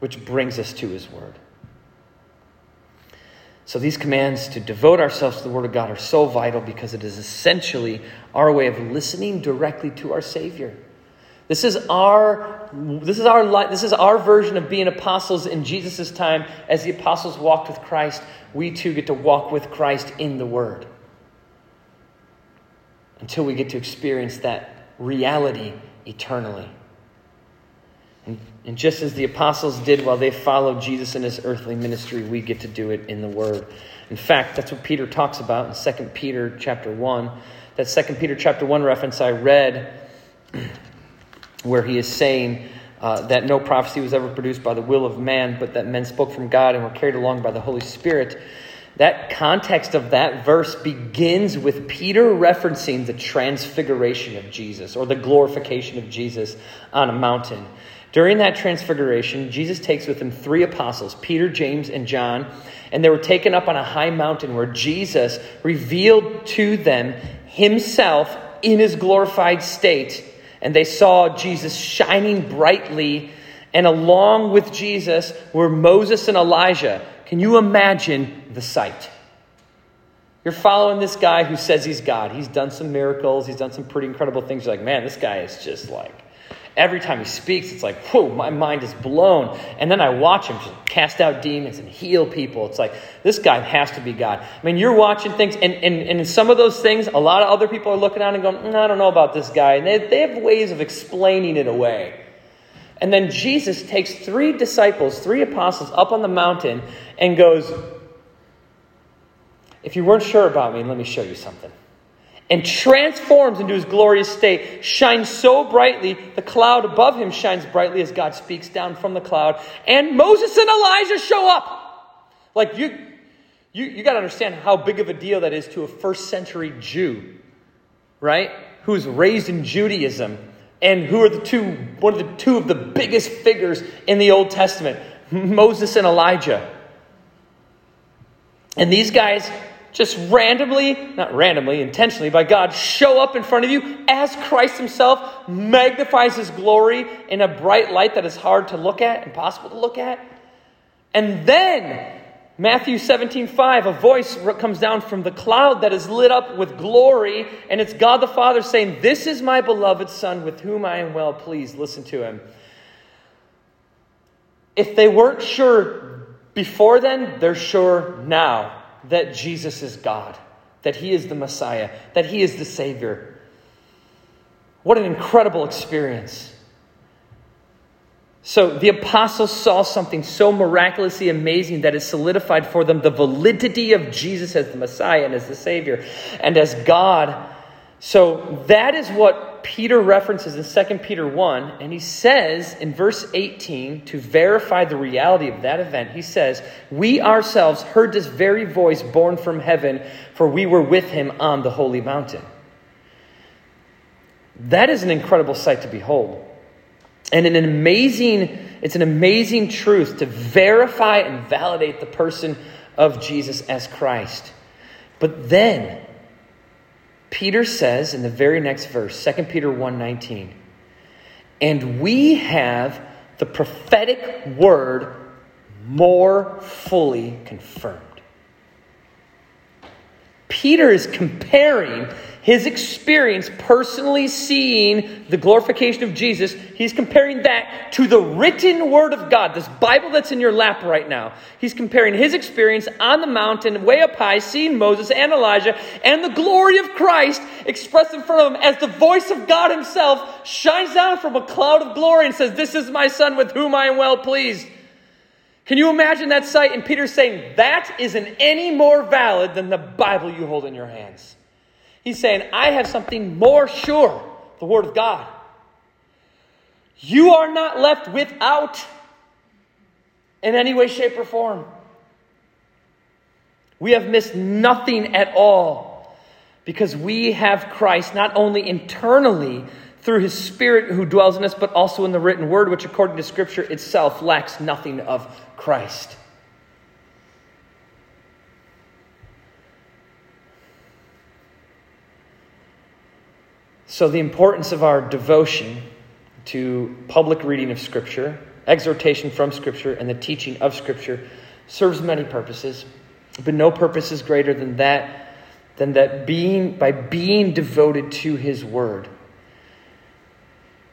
which brings us to his word. So, these commands to devote ourselves to the Word of God are so vital because it is essentially our way of listening directly to our Savior. This is our, this is our, life, this is our version of being apostles in Jesus' time. As the apostles walked with Christ, we too get to walk with Christ in the Word until we get to experience that reality eternally. And, just as the apostles did while they followed Jesus in his earthly ministry, we get to do it in the Word. In fact, that's what Peter talks about in 2 Peter chapter 1. That 2 Peter chapter 1 reference I read, where he is saying uh, that no prophecy was ever produced by the will of man, but that men spoke from God and were carried along by the Holy Spirit. That context of that verse begins with Peter referencing the transfiguration of Jesus or the glorification of Jesus on a mountain. During that transfiguration, Jesus takes with him three apostles, Peter, James, and John, and they were taken up on a high mountain where Jesus revealed to them himself in his glorified state. And they saw Jesus shining brightly, and along with Jesus were Moses and Elijah. Can you imagine the sight? You're following this guy who says he's God. He's done some miracles, he's done some pretty incredible things. You're like, man, this guy is just like Every time he speaks, it's like, whoa, my mind is blown. And then I watch him just cast out demons and heal people. It's like, this guy has to be God. I mean, you're watching things, and, and, and in some of those things, a lot of other people are looking at and going, mm, I don't know about this guy. And they, they have ways of explaining it away. And then Jesus takes three disciples, three apostles up on the mountain and goes, If you weren't sure about me, let me show you something. And transforms into his glorious state, shines so brightly, the cloud above him shines brightly as God speaks down from the cloud, and Moses and Elijah show up. Like you, you, you got to understand how big of a deal that is to a first century Jew, right? Who's raised in Judaism, and who are the two, one of the two of the biggest figures in the Old Testament, Moses and Elijah. And these guys just randomly, not randomly, intentionally by God, show up in front of you as Christ Himself magnifies His glory in a bright light that is hard to look at, impossible to look at. And then, Matthew 17, 5, a voice comes down from the cloud that is lit up with glory, and it's God the Father saying, This is my beloved Son with whom I am well pleased. Listen to Him. If they weren't sure before then, they're sure now that Jesus is God, that He is the Messiah, that He is the Savior. What an incredible experience. So the apostles saw something so miraculously amazing that it solidified for them the validity of Jesus as the Messiah and as the Savior and as God. So that is what Peter references in 2 Peter 1, and he says in verse 18, to verify the reality of that event, he says, We ourselves heard this very voice born from heaven, for we were with him on the holy mountain. That is an incredible sight to behold. And an amazing, it's an amazing truth to verify and validate the person of Jesus as Christ. But then, Peter says in the very next verse, 2 Peter 1:19, "And we have the prophetic word more fully confirmed." Peter is comparing his experience personally seeing the glorification of Jesus, he's comparing that to the written word of God, this Bible that's in your lap right now. He's comparing his experience on the mountain, way up high, seeing Moses and Elijah, and the glory of Christ expressed in front of him as the voice of God himself shines down from a cloud of glory and says, This is my son with whom I am well pleased. Can you imagine that sight? And Peter's saying, That isn't any more valid than the Bible you hold in your hands. He's saying, I have something more sure the Word of God. You are not left without in any way, shape, or form. We have missed nothing at all because we have Christ not only internally through his Spirit who dwells in us, but also in the written word, which according to Scripture itself lacks nothing of Christ. So, the importance of our devotion to public reading of Scripture, exhortation from Scripture, and the teaching of Scripture serves many purposes, but no purpose is greater than that, than that being by being devoted to His Word,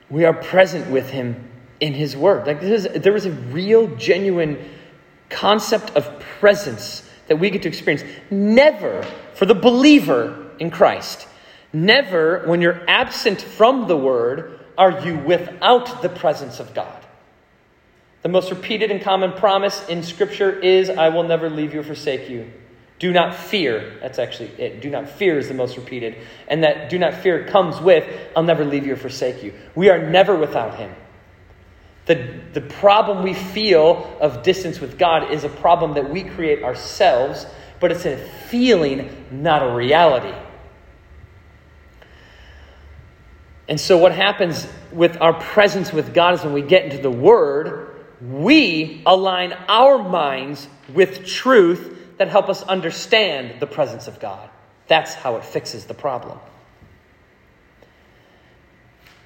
we are present with Him in His Word. Like this is, there is a real, genuine concept of presence that we get to experience. Never for the believer in Christ Never, when you're absent from the Word, are you without the presence of God. The most repeated and common promise in Scripture is, I will never leave you or forsake you. Do not fear. That's actually it. Do not fear is the most repeated. And that do not fear comes with, I'll never leave you or forsake you. We are never without Him. The, the problem we feel of distance with God is a problem that we create ourselves, but it's a feeling, not a reality. And so, what happens with our presence with God is when we get into the Word, we align our minds with truth that help us understand the presence of God. That's how it fixes the problem.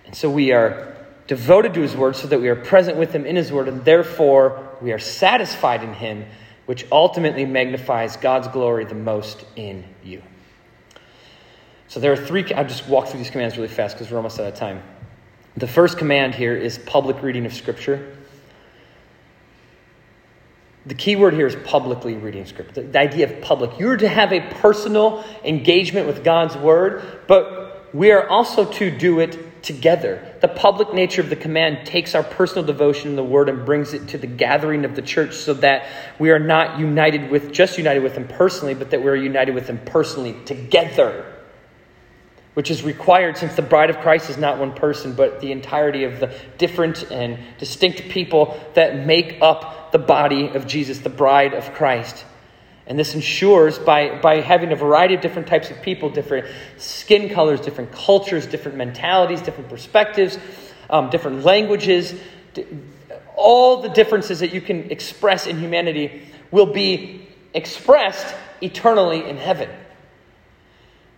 And so we are devoted to His Word so that we are present with Him in His Word, and therefore we are satisfied in Him, which ultimately magnifies God's glory the most in you. So there are three, I'll just walk through these commands really fast because we're almost out of time. The first command here is public reading of Scripture. The key word here is publicly reading Scripture. The, idea of public. You're to have a personal engagement with God's Word, but we are also to do it together. The public nature of the command takes our personal devotion in the Word and brings it to the gathering of the church so that we are not united with, just united with Him personally, but that we're united with Him personally together. Which is required since the bride of Christ is not one person, but the entirety of the different and distinct people that make up the body of Jesus, the bride of Christ. And this ensures by, by having a variety of different types of people, different skin colors, different cultures, different mentalities, different perspectives, um, different languages, all the differences that you can express in humanity will be expressed eternally in heaven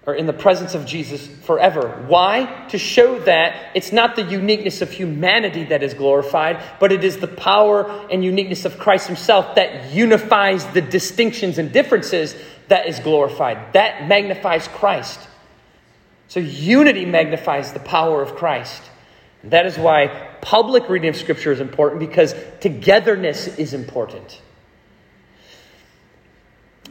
or in the presence of Jesus forever. Why? To show that it's not the uniqueness of humanity that is glorified, but it is the power and uniqueness of Christ Himself that unifies the distinctions and differences that is glorified. That magnifies Christ. So unity magnifies the power of Christ. That is why public reading of Scripture is important because togetherness is important.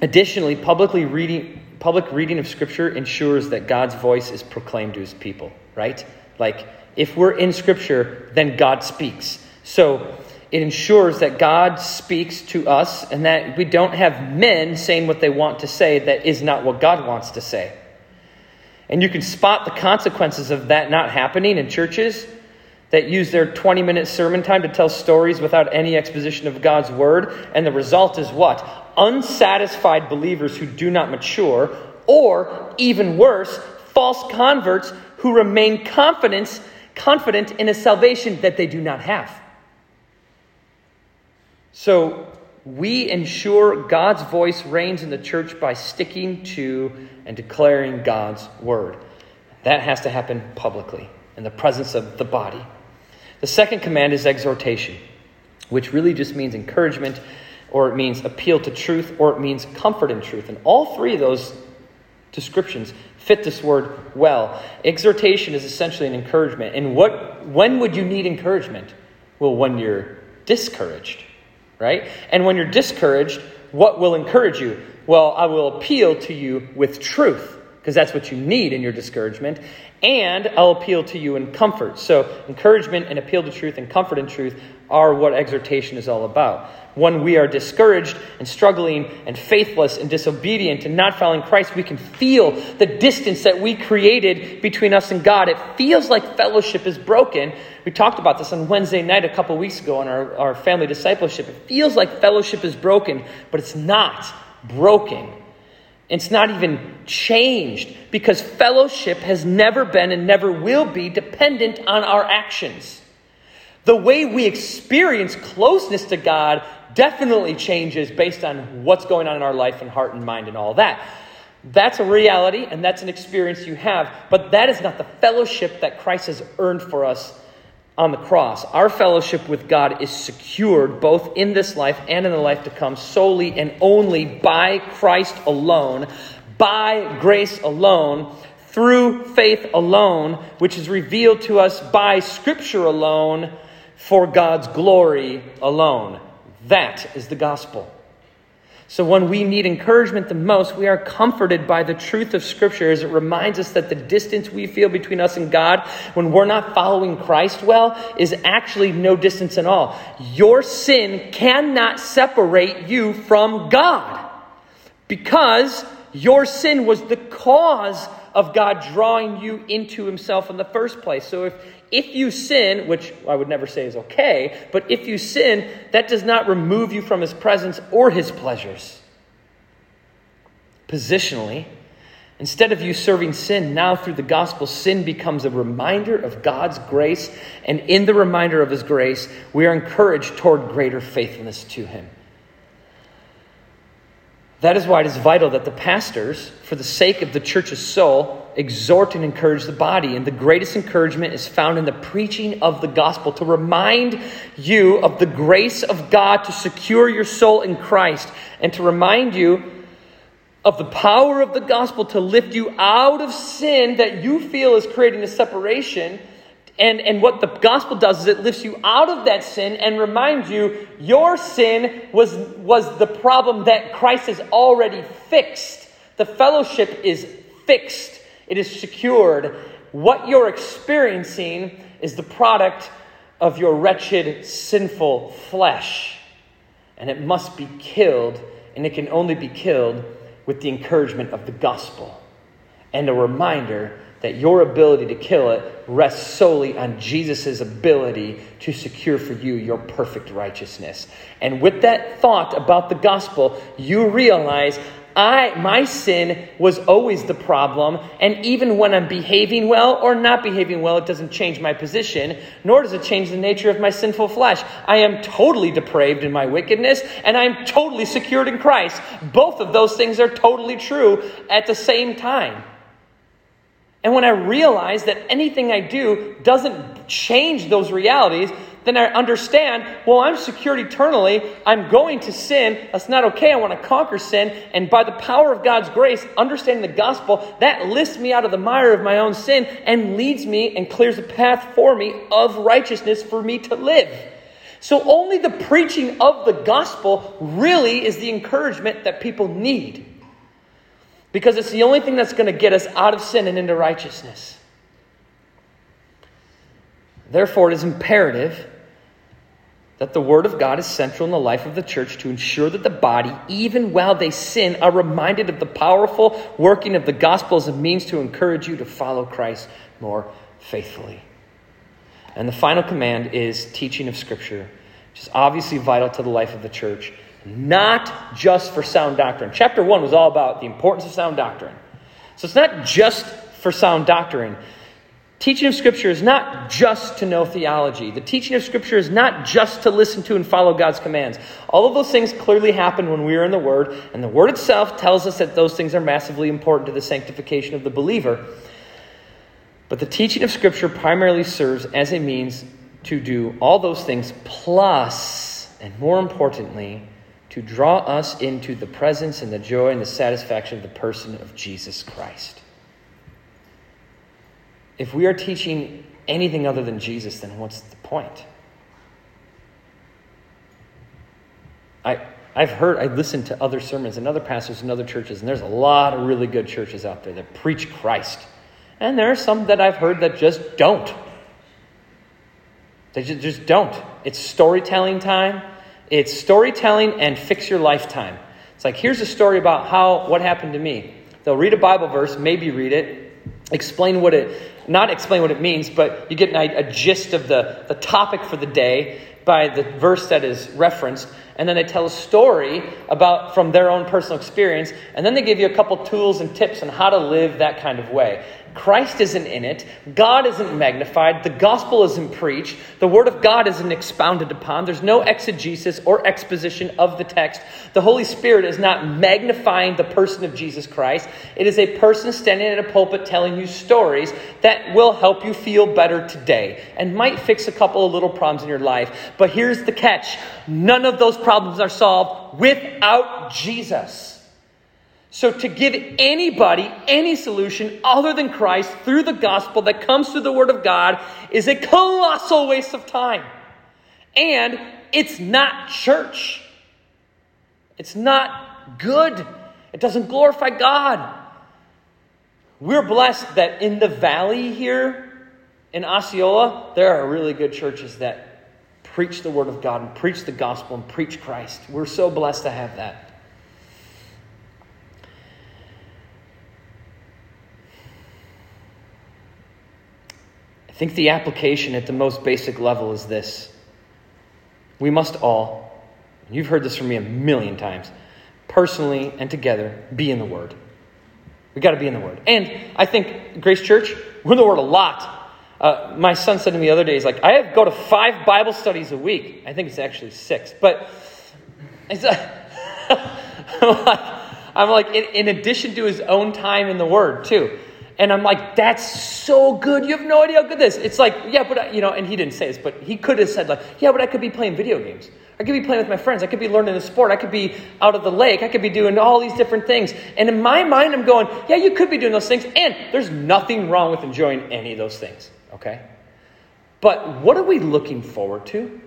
Additionally, publicly reading, public reading of Scripture ensures that God's voice is proclaimed to his people, right? Like, if we're in Scripture, then God speaks. So, it ensures that God speaks to us and that we don't have men saying what they want to say that is not what God wants to say. And you can spot the consequences of that not happening in churches that use their 20 minute sermon time to tell stories without any exposition of God's word. And the result is what? unsatisfied believers who do not mature, or even worse, false converts who remain confident, confident in a salvation that they do not have. So, we ensure God's voice reigns in the church by sticking to and declaring God's word. That has to happen publicly in the presence of the body. The second command is exhortation, which really just means encouragement or it means appeal to truth, or it means comfort in truth. And all three of those descriptions fit this word well. Exhortation is essentially an encouragement. And what when would you need encouragement? Well, when you're discouraged, right? And when you're discouraged, what will encourage you? Well, I will appeal to you with truth, because that's what you need in your discouragement. And I'll appeal to you in comfort. So, encouragement and appeal to truth and comfort in truth are what exhortation is all about when we are discouraged and struggling and faithless and disobedient and not following Christ, we can feel the distance that we created between us and God. It feels like fellowship is broken. We talked about this on Wednesday night a couple weeks ago on our, our family discipleship. It feels like fellowship is broken, but it's not broken. It's not even changed because fellowship has never been and never will be dependent on our actions. The way we experience closeness to God definitely changes based on what's going on in our life and heart and mind and all that. That's a reality and that's an experience you have, but that is not the fellowship that Christ has earned for us on the cross. Our fellowship with God is secured both in this life and in the life to come solely and only by Christ alone, by grace alone, through faith alone, which is revealed to us by Scripture alone, for God's glory alone. That is the gospel. So, when we need encouragement the most, we are comforted by the truth of Scripture as it reminds us that the distance we feel between us and God when we're not following Christ well is actually no distance at all. Your sin cannot separate you from God because your sin was the cause of God drawing you into Himself in the first place. So, if if you sin, which I would never say is okay, but if you sin, that does not remove you from his presence or his pleasures. Positionally, instead of you serving sin, now through the gospel, sin becomes a reminder of God's grace, and in the reminder of his grace, we are encouraged toward greater faithfulness to him. That is why it is vital that the pastors, for the sake of the church's soul, exhort and encourage the body. And the greatest encouragement is found in the preaching of the gospel to remind you of the grace of God to secure your soul in Christ and to remind you of the power of the gospel to lift you out of sin that you feel is creating a separation and, and what the gospel does is it lifts you out of that sin and reminds you your sin was, was the problem that Christ has already fixed. The fellowship is fixed, it is secured. What you're experiencing is the product of your wretched, sinful flesh. And it must be killed, and it can only be killed with the encouragement of the gospel and a reminder that your ability to kill it rests solely on Jesus' ability to secure for you your perfect righteousness. And with that thought about the gospel, you realize I my sin was always the problem, and even when I'm behaving well or not behaving well, it doesn't change my position, nor does it change the nature of my sinful flesh. I am totally depraved in my wickedness, and I'm totally secured in Christ. Both of those things are totally true at the same time. And when I realize that anything I do doesn't change those realities, then I understand, well, I'm secured eternally. I'm going to sin. That's not okay. I want to conquer sin. And by the power of God's grace, understanding the gospel, that lifts me out of the mire of my own sin and leads me and clears a path for me of righteousness for me to live. So only the preaching of the gospel really is the encouragement that people need. Because it's the only thing that's going to get us out of sin and into righteousness. Therefore, it is imperative that the Word of God is central in the life of the church to ensure that the body, even while they sin, are reminded of the powerful working of the gospel as a means to encourage you to follow Christ more faithfully. And the final command is teaching of Scripture, which is obviously vital to the life of the church, not just for sound doctrine. Chapter 1 was all about the importance of sound doctrine. So it's not just for sound doctrine. Teaching of Scripture is not just to know theology. The teaching of Scripture is not just to listen to and follow God's commands. All of those things clearly happen when we are in the Word, and the Word itself tells us that those things are massively important to the sanctification of the believer. But the teaching of Scripture primarily serves as a means to do all those things, plus, and more importantly, to draw us into the presence and the joy and the satisfaction of the person of Jesus Christ. If we are teaching anything other than Jesus, then what's the point? I, I've heard, I listened to other sermons and other pastors and other churches, and there's a lot of really good churches out there that preach Christ. And there are some that I've heard that just don't. They just, just don't. It's storytelling time. It's storytelling and fix your lifetime. It's like, here's a story about how what happened to me. They'll read a Bible verse, maybe read it, explain what it not explain what it means, but you get an, a gist of the, the topic for the day by the verse that is referenced. And then they tell a story about from their own personal experience. And then they give you a couple tools and tips on how to live that kind of way. Christ isn't in it. God isn't magnified. The gospel isn't preached. The word of God isn't expounded upon. There's no exegesis or exposition of the text. The Holy Spirit is not magnifying the person of Jesus Christ. It is a person standing in a pulpit telling you stories that will help you feel better today and might fix a couple of little problems in your life. But here's the catch none of those problems are solved without Jesus. So, to give anybody any solution other than Christ through the gospel that comes through the Word of God is a colossal waste of time. And it's not church. It's not good. It doesn't glorify God. We're blessed that in the valley here in Osceola, there are really good churches that preach the Word of God and preach the gospel and preach Christ. We're so blessed to have that. Think the application at the most basic level is this. We must all, you've heard this from me a million times, personally and together, be in the Word. We got to be in the Word. And I think, Grace Church, we're in the Word a lot. Uh, my son said to me the other day, he's like, I have go to five Bible studies a week. I think it's actually six. But it's, I'm like, I'm like in, in addition to his own time in the Word, too. And I'm like, that's so good. You have no idea how good this. It's like, yeah, but I, you know, and he didn't say this, but he could have said like, yeah, but I could be playing video games. I could be playing with my friends. I could be learning a sport. I could be out of the lake. I could be doing all these different things. And in my mind, I'm going, yeah, you could be doing those things. And there's nothing wrong with enjoying any of those things. Okay? But what are we looking forward to?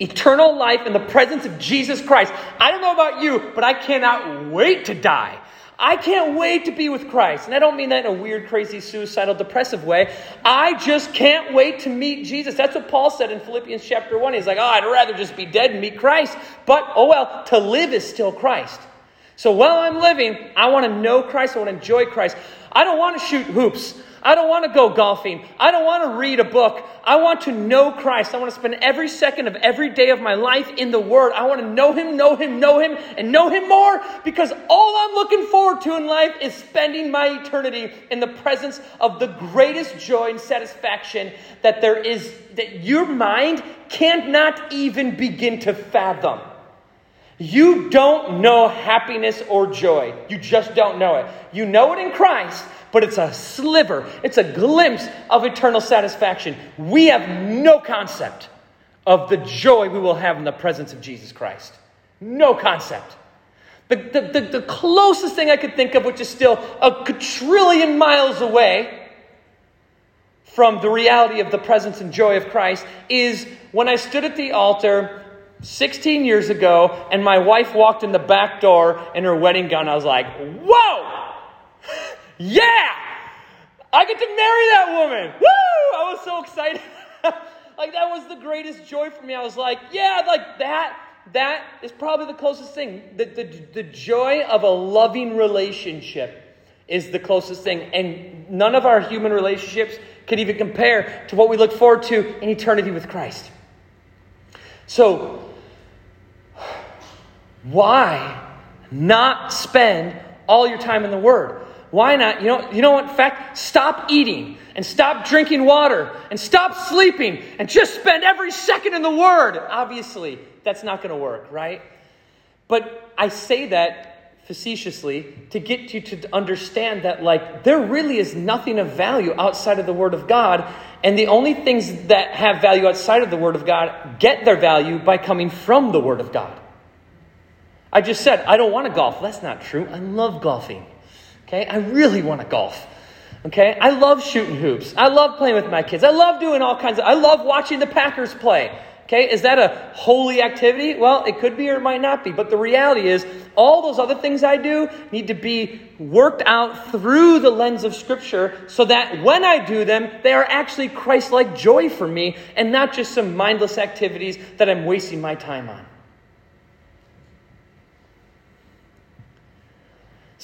Eternal life in the presence of Jesus Christ. I don't know about you, but I cannot wait to die. I can't wait to be with Christ. And I don't mean that in a weird, crazy, suicidal, depressive way. I just can't wait to meet Jesus. That's what Paul said in Philippians chapter 1. He's like, oh, I'd rather just be dead and meet Christ. But, oh well, to live is still Christ. So while I'm living, I want to know Christ. I want to enjoy Christ. I don't want to shoot hoops. I don't want to go golfing. I don't want to read a book. I want to know Christ. I want to spend every second of every day of my life in the Word. I want to know Him, know Him, know Him, and know Him more because all I'm looking forward to in life is spending my eternity in the presence of the greatest joy and satisfaction that there is, that your mind cannot even begin to fathom. You don't know happiness or joy. You just don't know it. You know it in Christ, but it's a sliver, it's a glimpse of eternal satisfaction. We have no concept of the joy we will have in the presence of Jesus Christ. No concept. The, the, the, the closest thing I could think of, which is still a quadrillion miles away from the reality of the presence and joy of Christ, is when I stood at the altar 16 years ago and my wife walked in the back door in her wedding gown. I was like, whoa! Yeah! I get to marry that woman! Woo! I was so excited. like that was the greatest joy for me. I was like, yeah, like that that is probably the closest thing. The, the, the joy of a loving relationship is the closest thing. And none of our human relationships could even compare to what we look forward to in eternity with Christ. So, why not spend all your time in the Word? Why not? You know, you know what? In fact, stop eating and stop drinking water and stop sleeping and just spend every second in the Word. Obviously, that's not going to work, right? But I say that facetiously to get you to understand that, like, there really is nothing of value outside of the Word of God. And the only things that have value outside of the Word of God get their value by coming from the Word of God. I just said, I don't want to golf. That's not true. I love golfing. Okay? I really want to golf. Okay? I love shooting hoops. I love playing with my kids. I love doing all kinds of I love watching the Packers play. Okay? Is that a holy activity? Well, it could be or it might not be. But the reality is, all those other things I do need to be worked out through the lens of Scripture so that when I do them, they are actually Christ like joy for me and not just some mindless activities that I'm wasting my time on.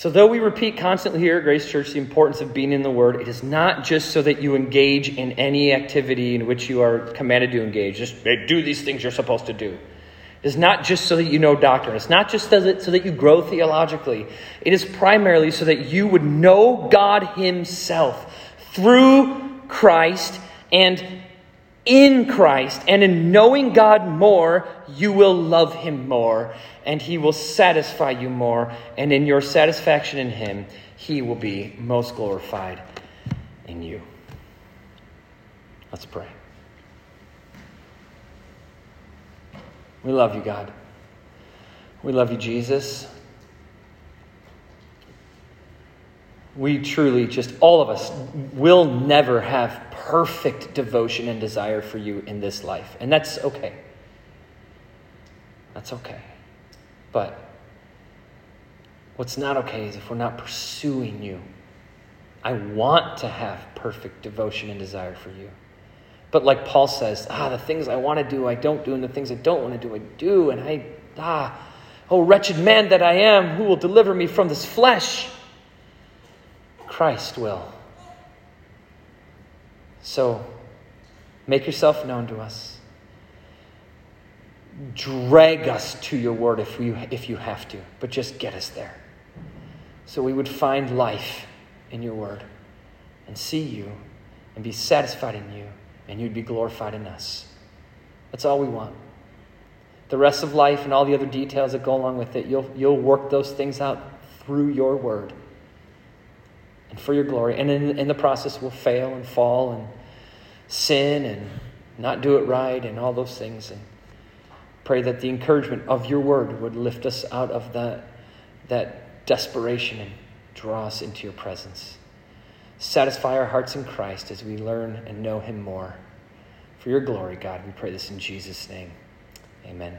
So, though we repeat constantly here at Grace Church the importance of being in the Word, it is not just so that you engage in any activity in which you are commanded to engage. Just do these things you're supposed to do. It is not just so that you know doctrine. It's not just so that, so that you grow theologically. It is primarily so that you would know God Himself through Christ and in Christ. And in knowing God more, you will love Him more and He will satisfy you more. And in your satisfaction in Him, He will be most glorified in you. Let's pray. We love you, God. We love you, Jesus. We truly, just all of us, will never have perfect devotion and desire for you in this life. And that's okay. That's okay. But what's not okay is if we're not pursuing you. I want to have perfect devotion and desire for you. But like Paul says, ah, the things I want to do, I don't do, and the things I don't want to do, I do. And I, ah, oh, wretched man that I am, who will deliver me from this flesh? Christ will. So make yourself known to us drag us to your word if, we, if you have to, but just get us there. So we would find life in your word and see you and be satisfied in you, and you'd be glorified in us. That's all we want. The rest of life and all the other details that go along with it, you'll, you'll work those things out through your word and for your glory. And in, in the process, we'll fail and fall and sin and not do it right and all those things. And Pray that the encouragement of your word would lift us out of that, that desperation and draw us into your presence. Satisfy our hearts in Christ as we learn and know him more. For your glory, God, we pray this in Jesus' name. Amen.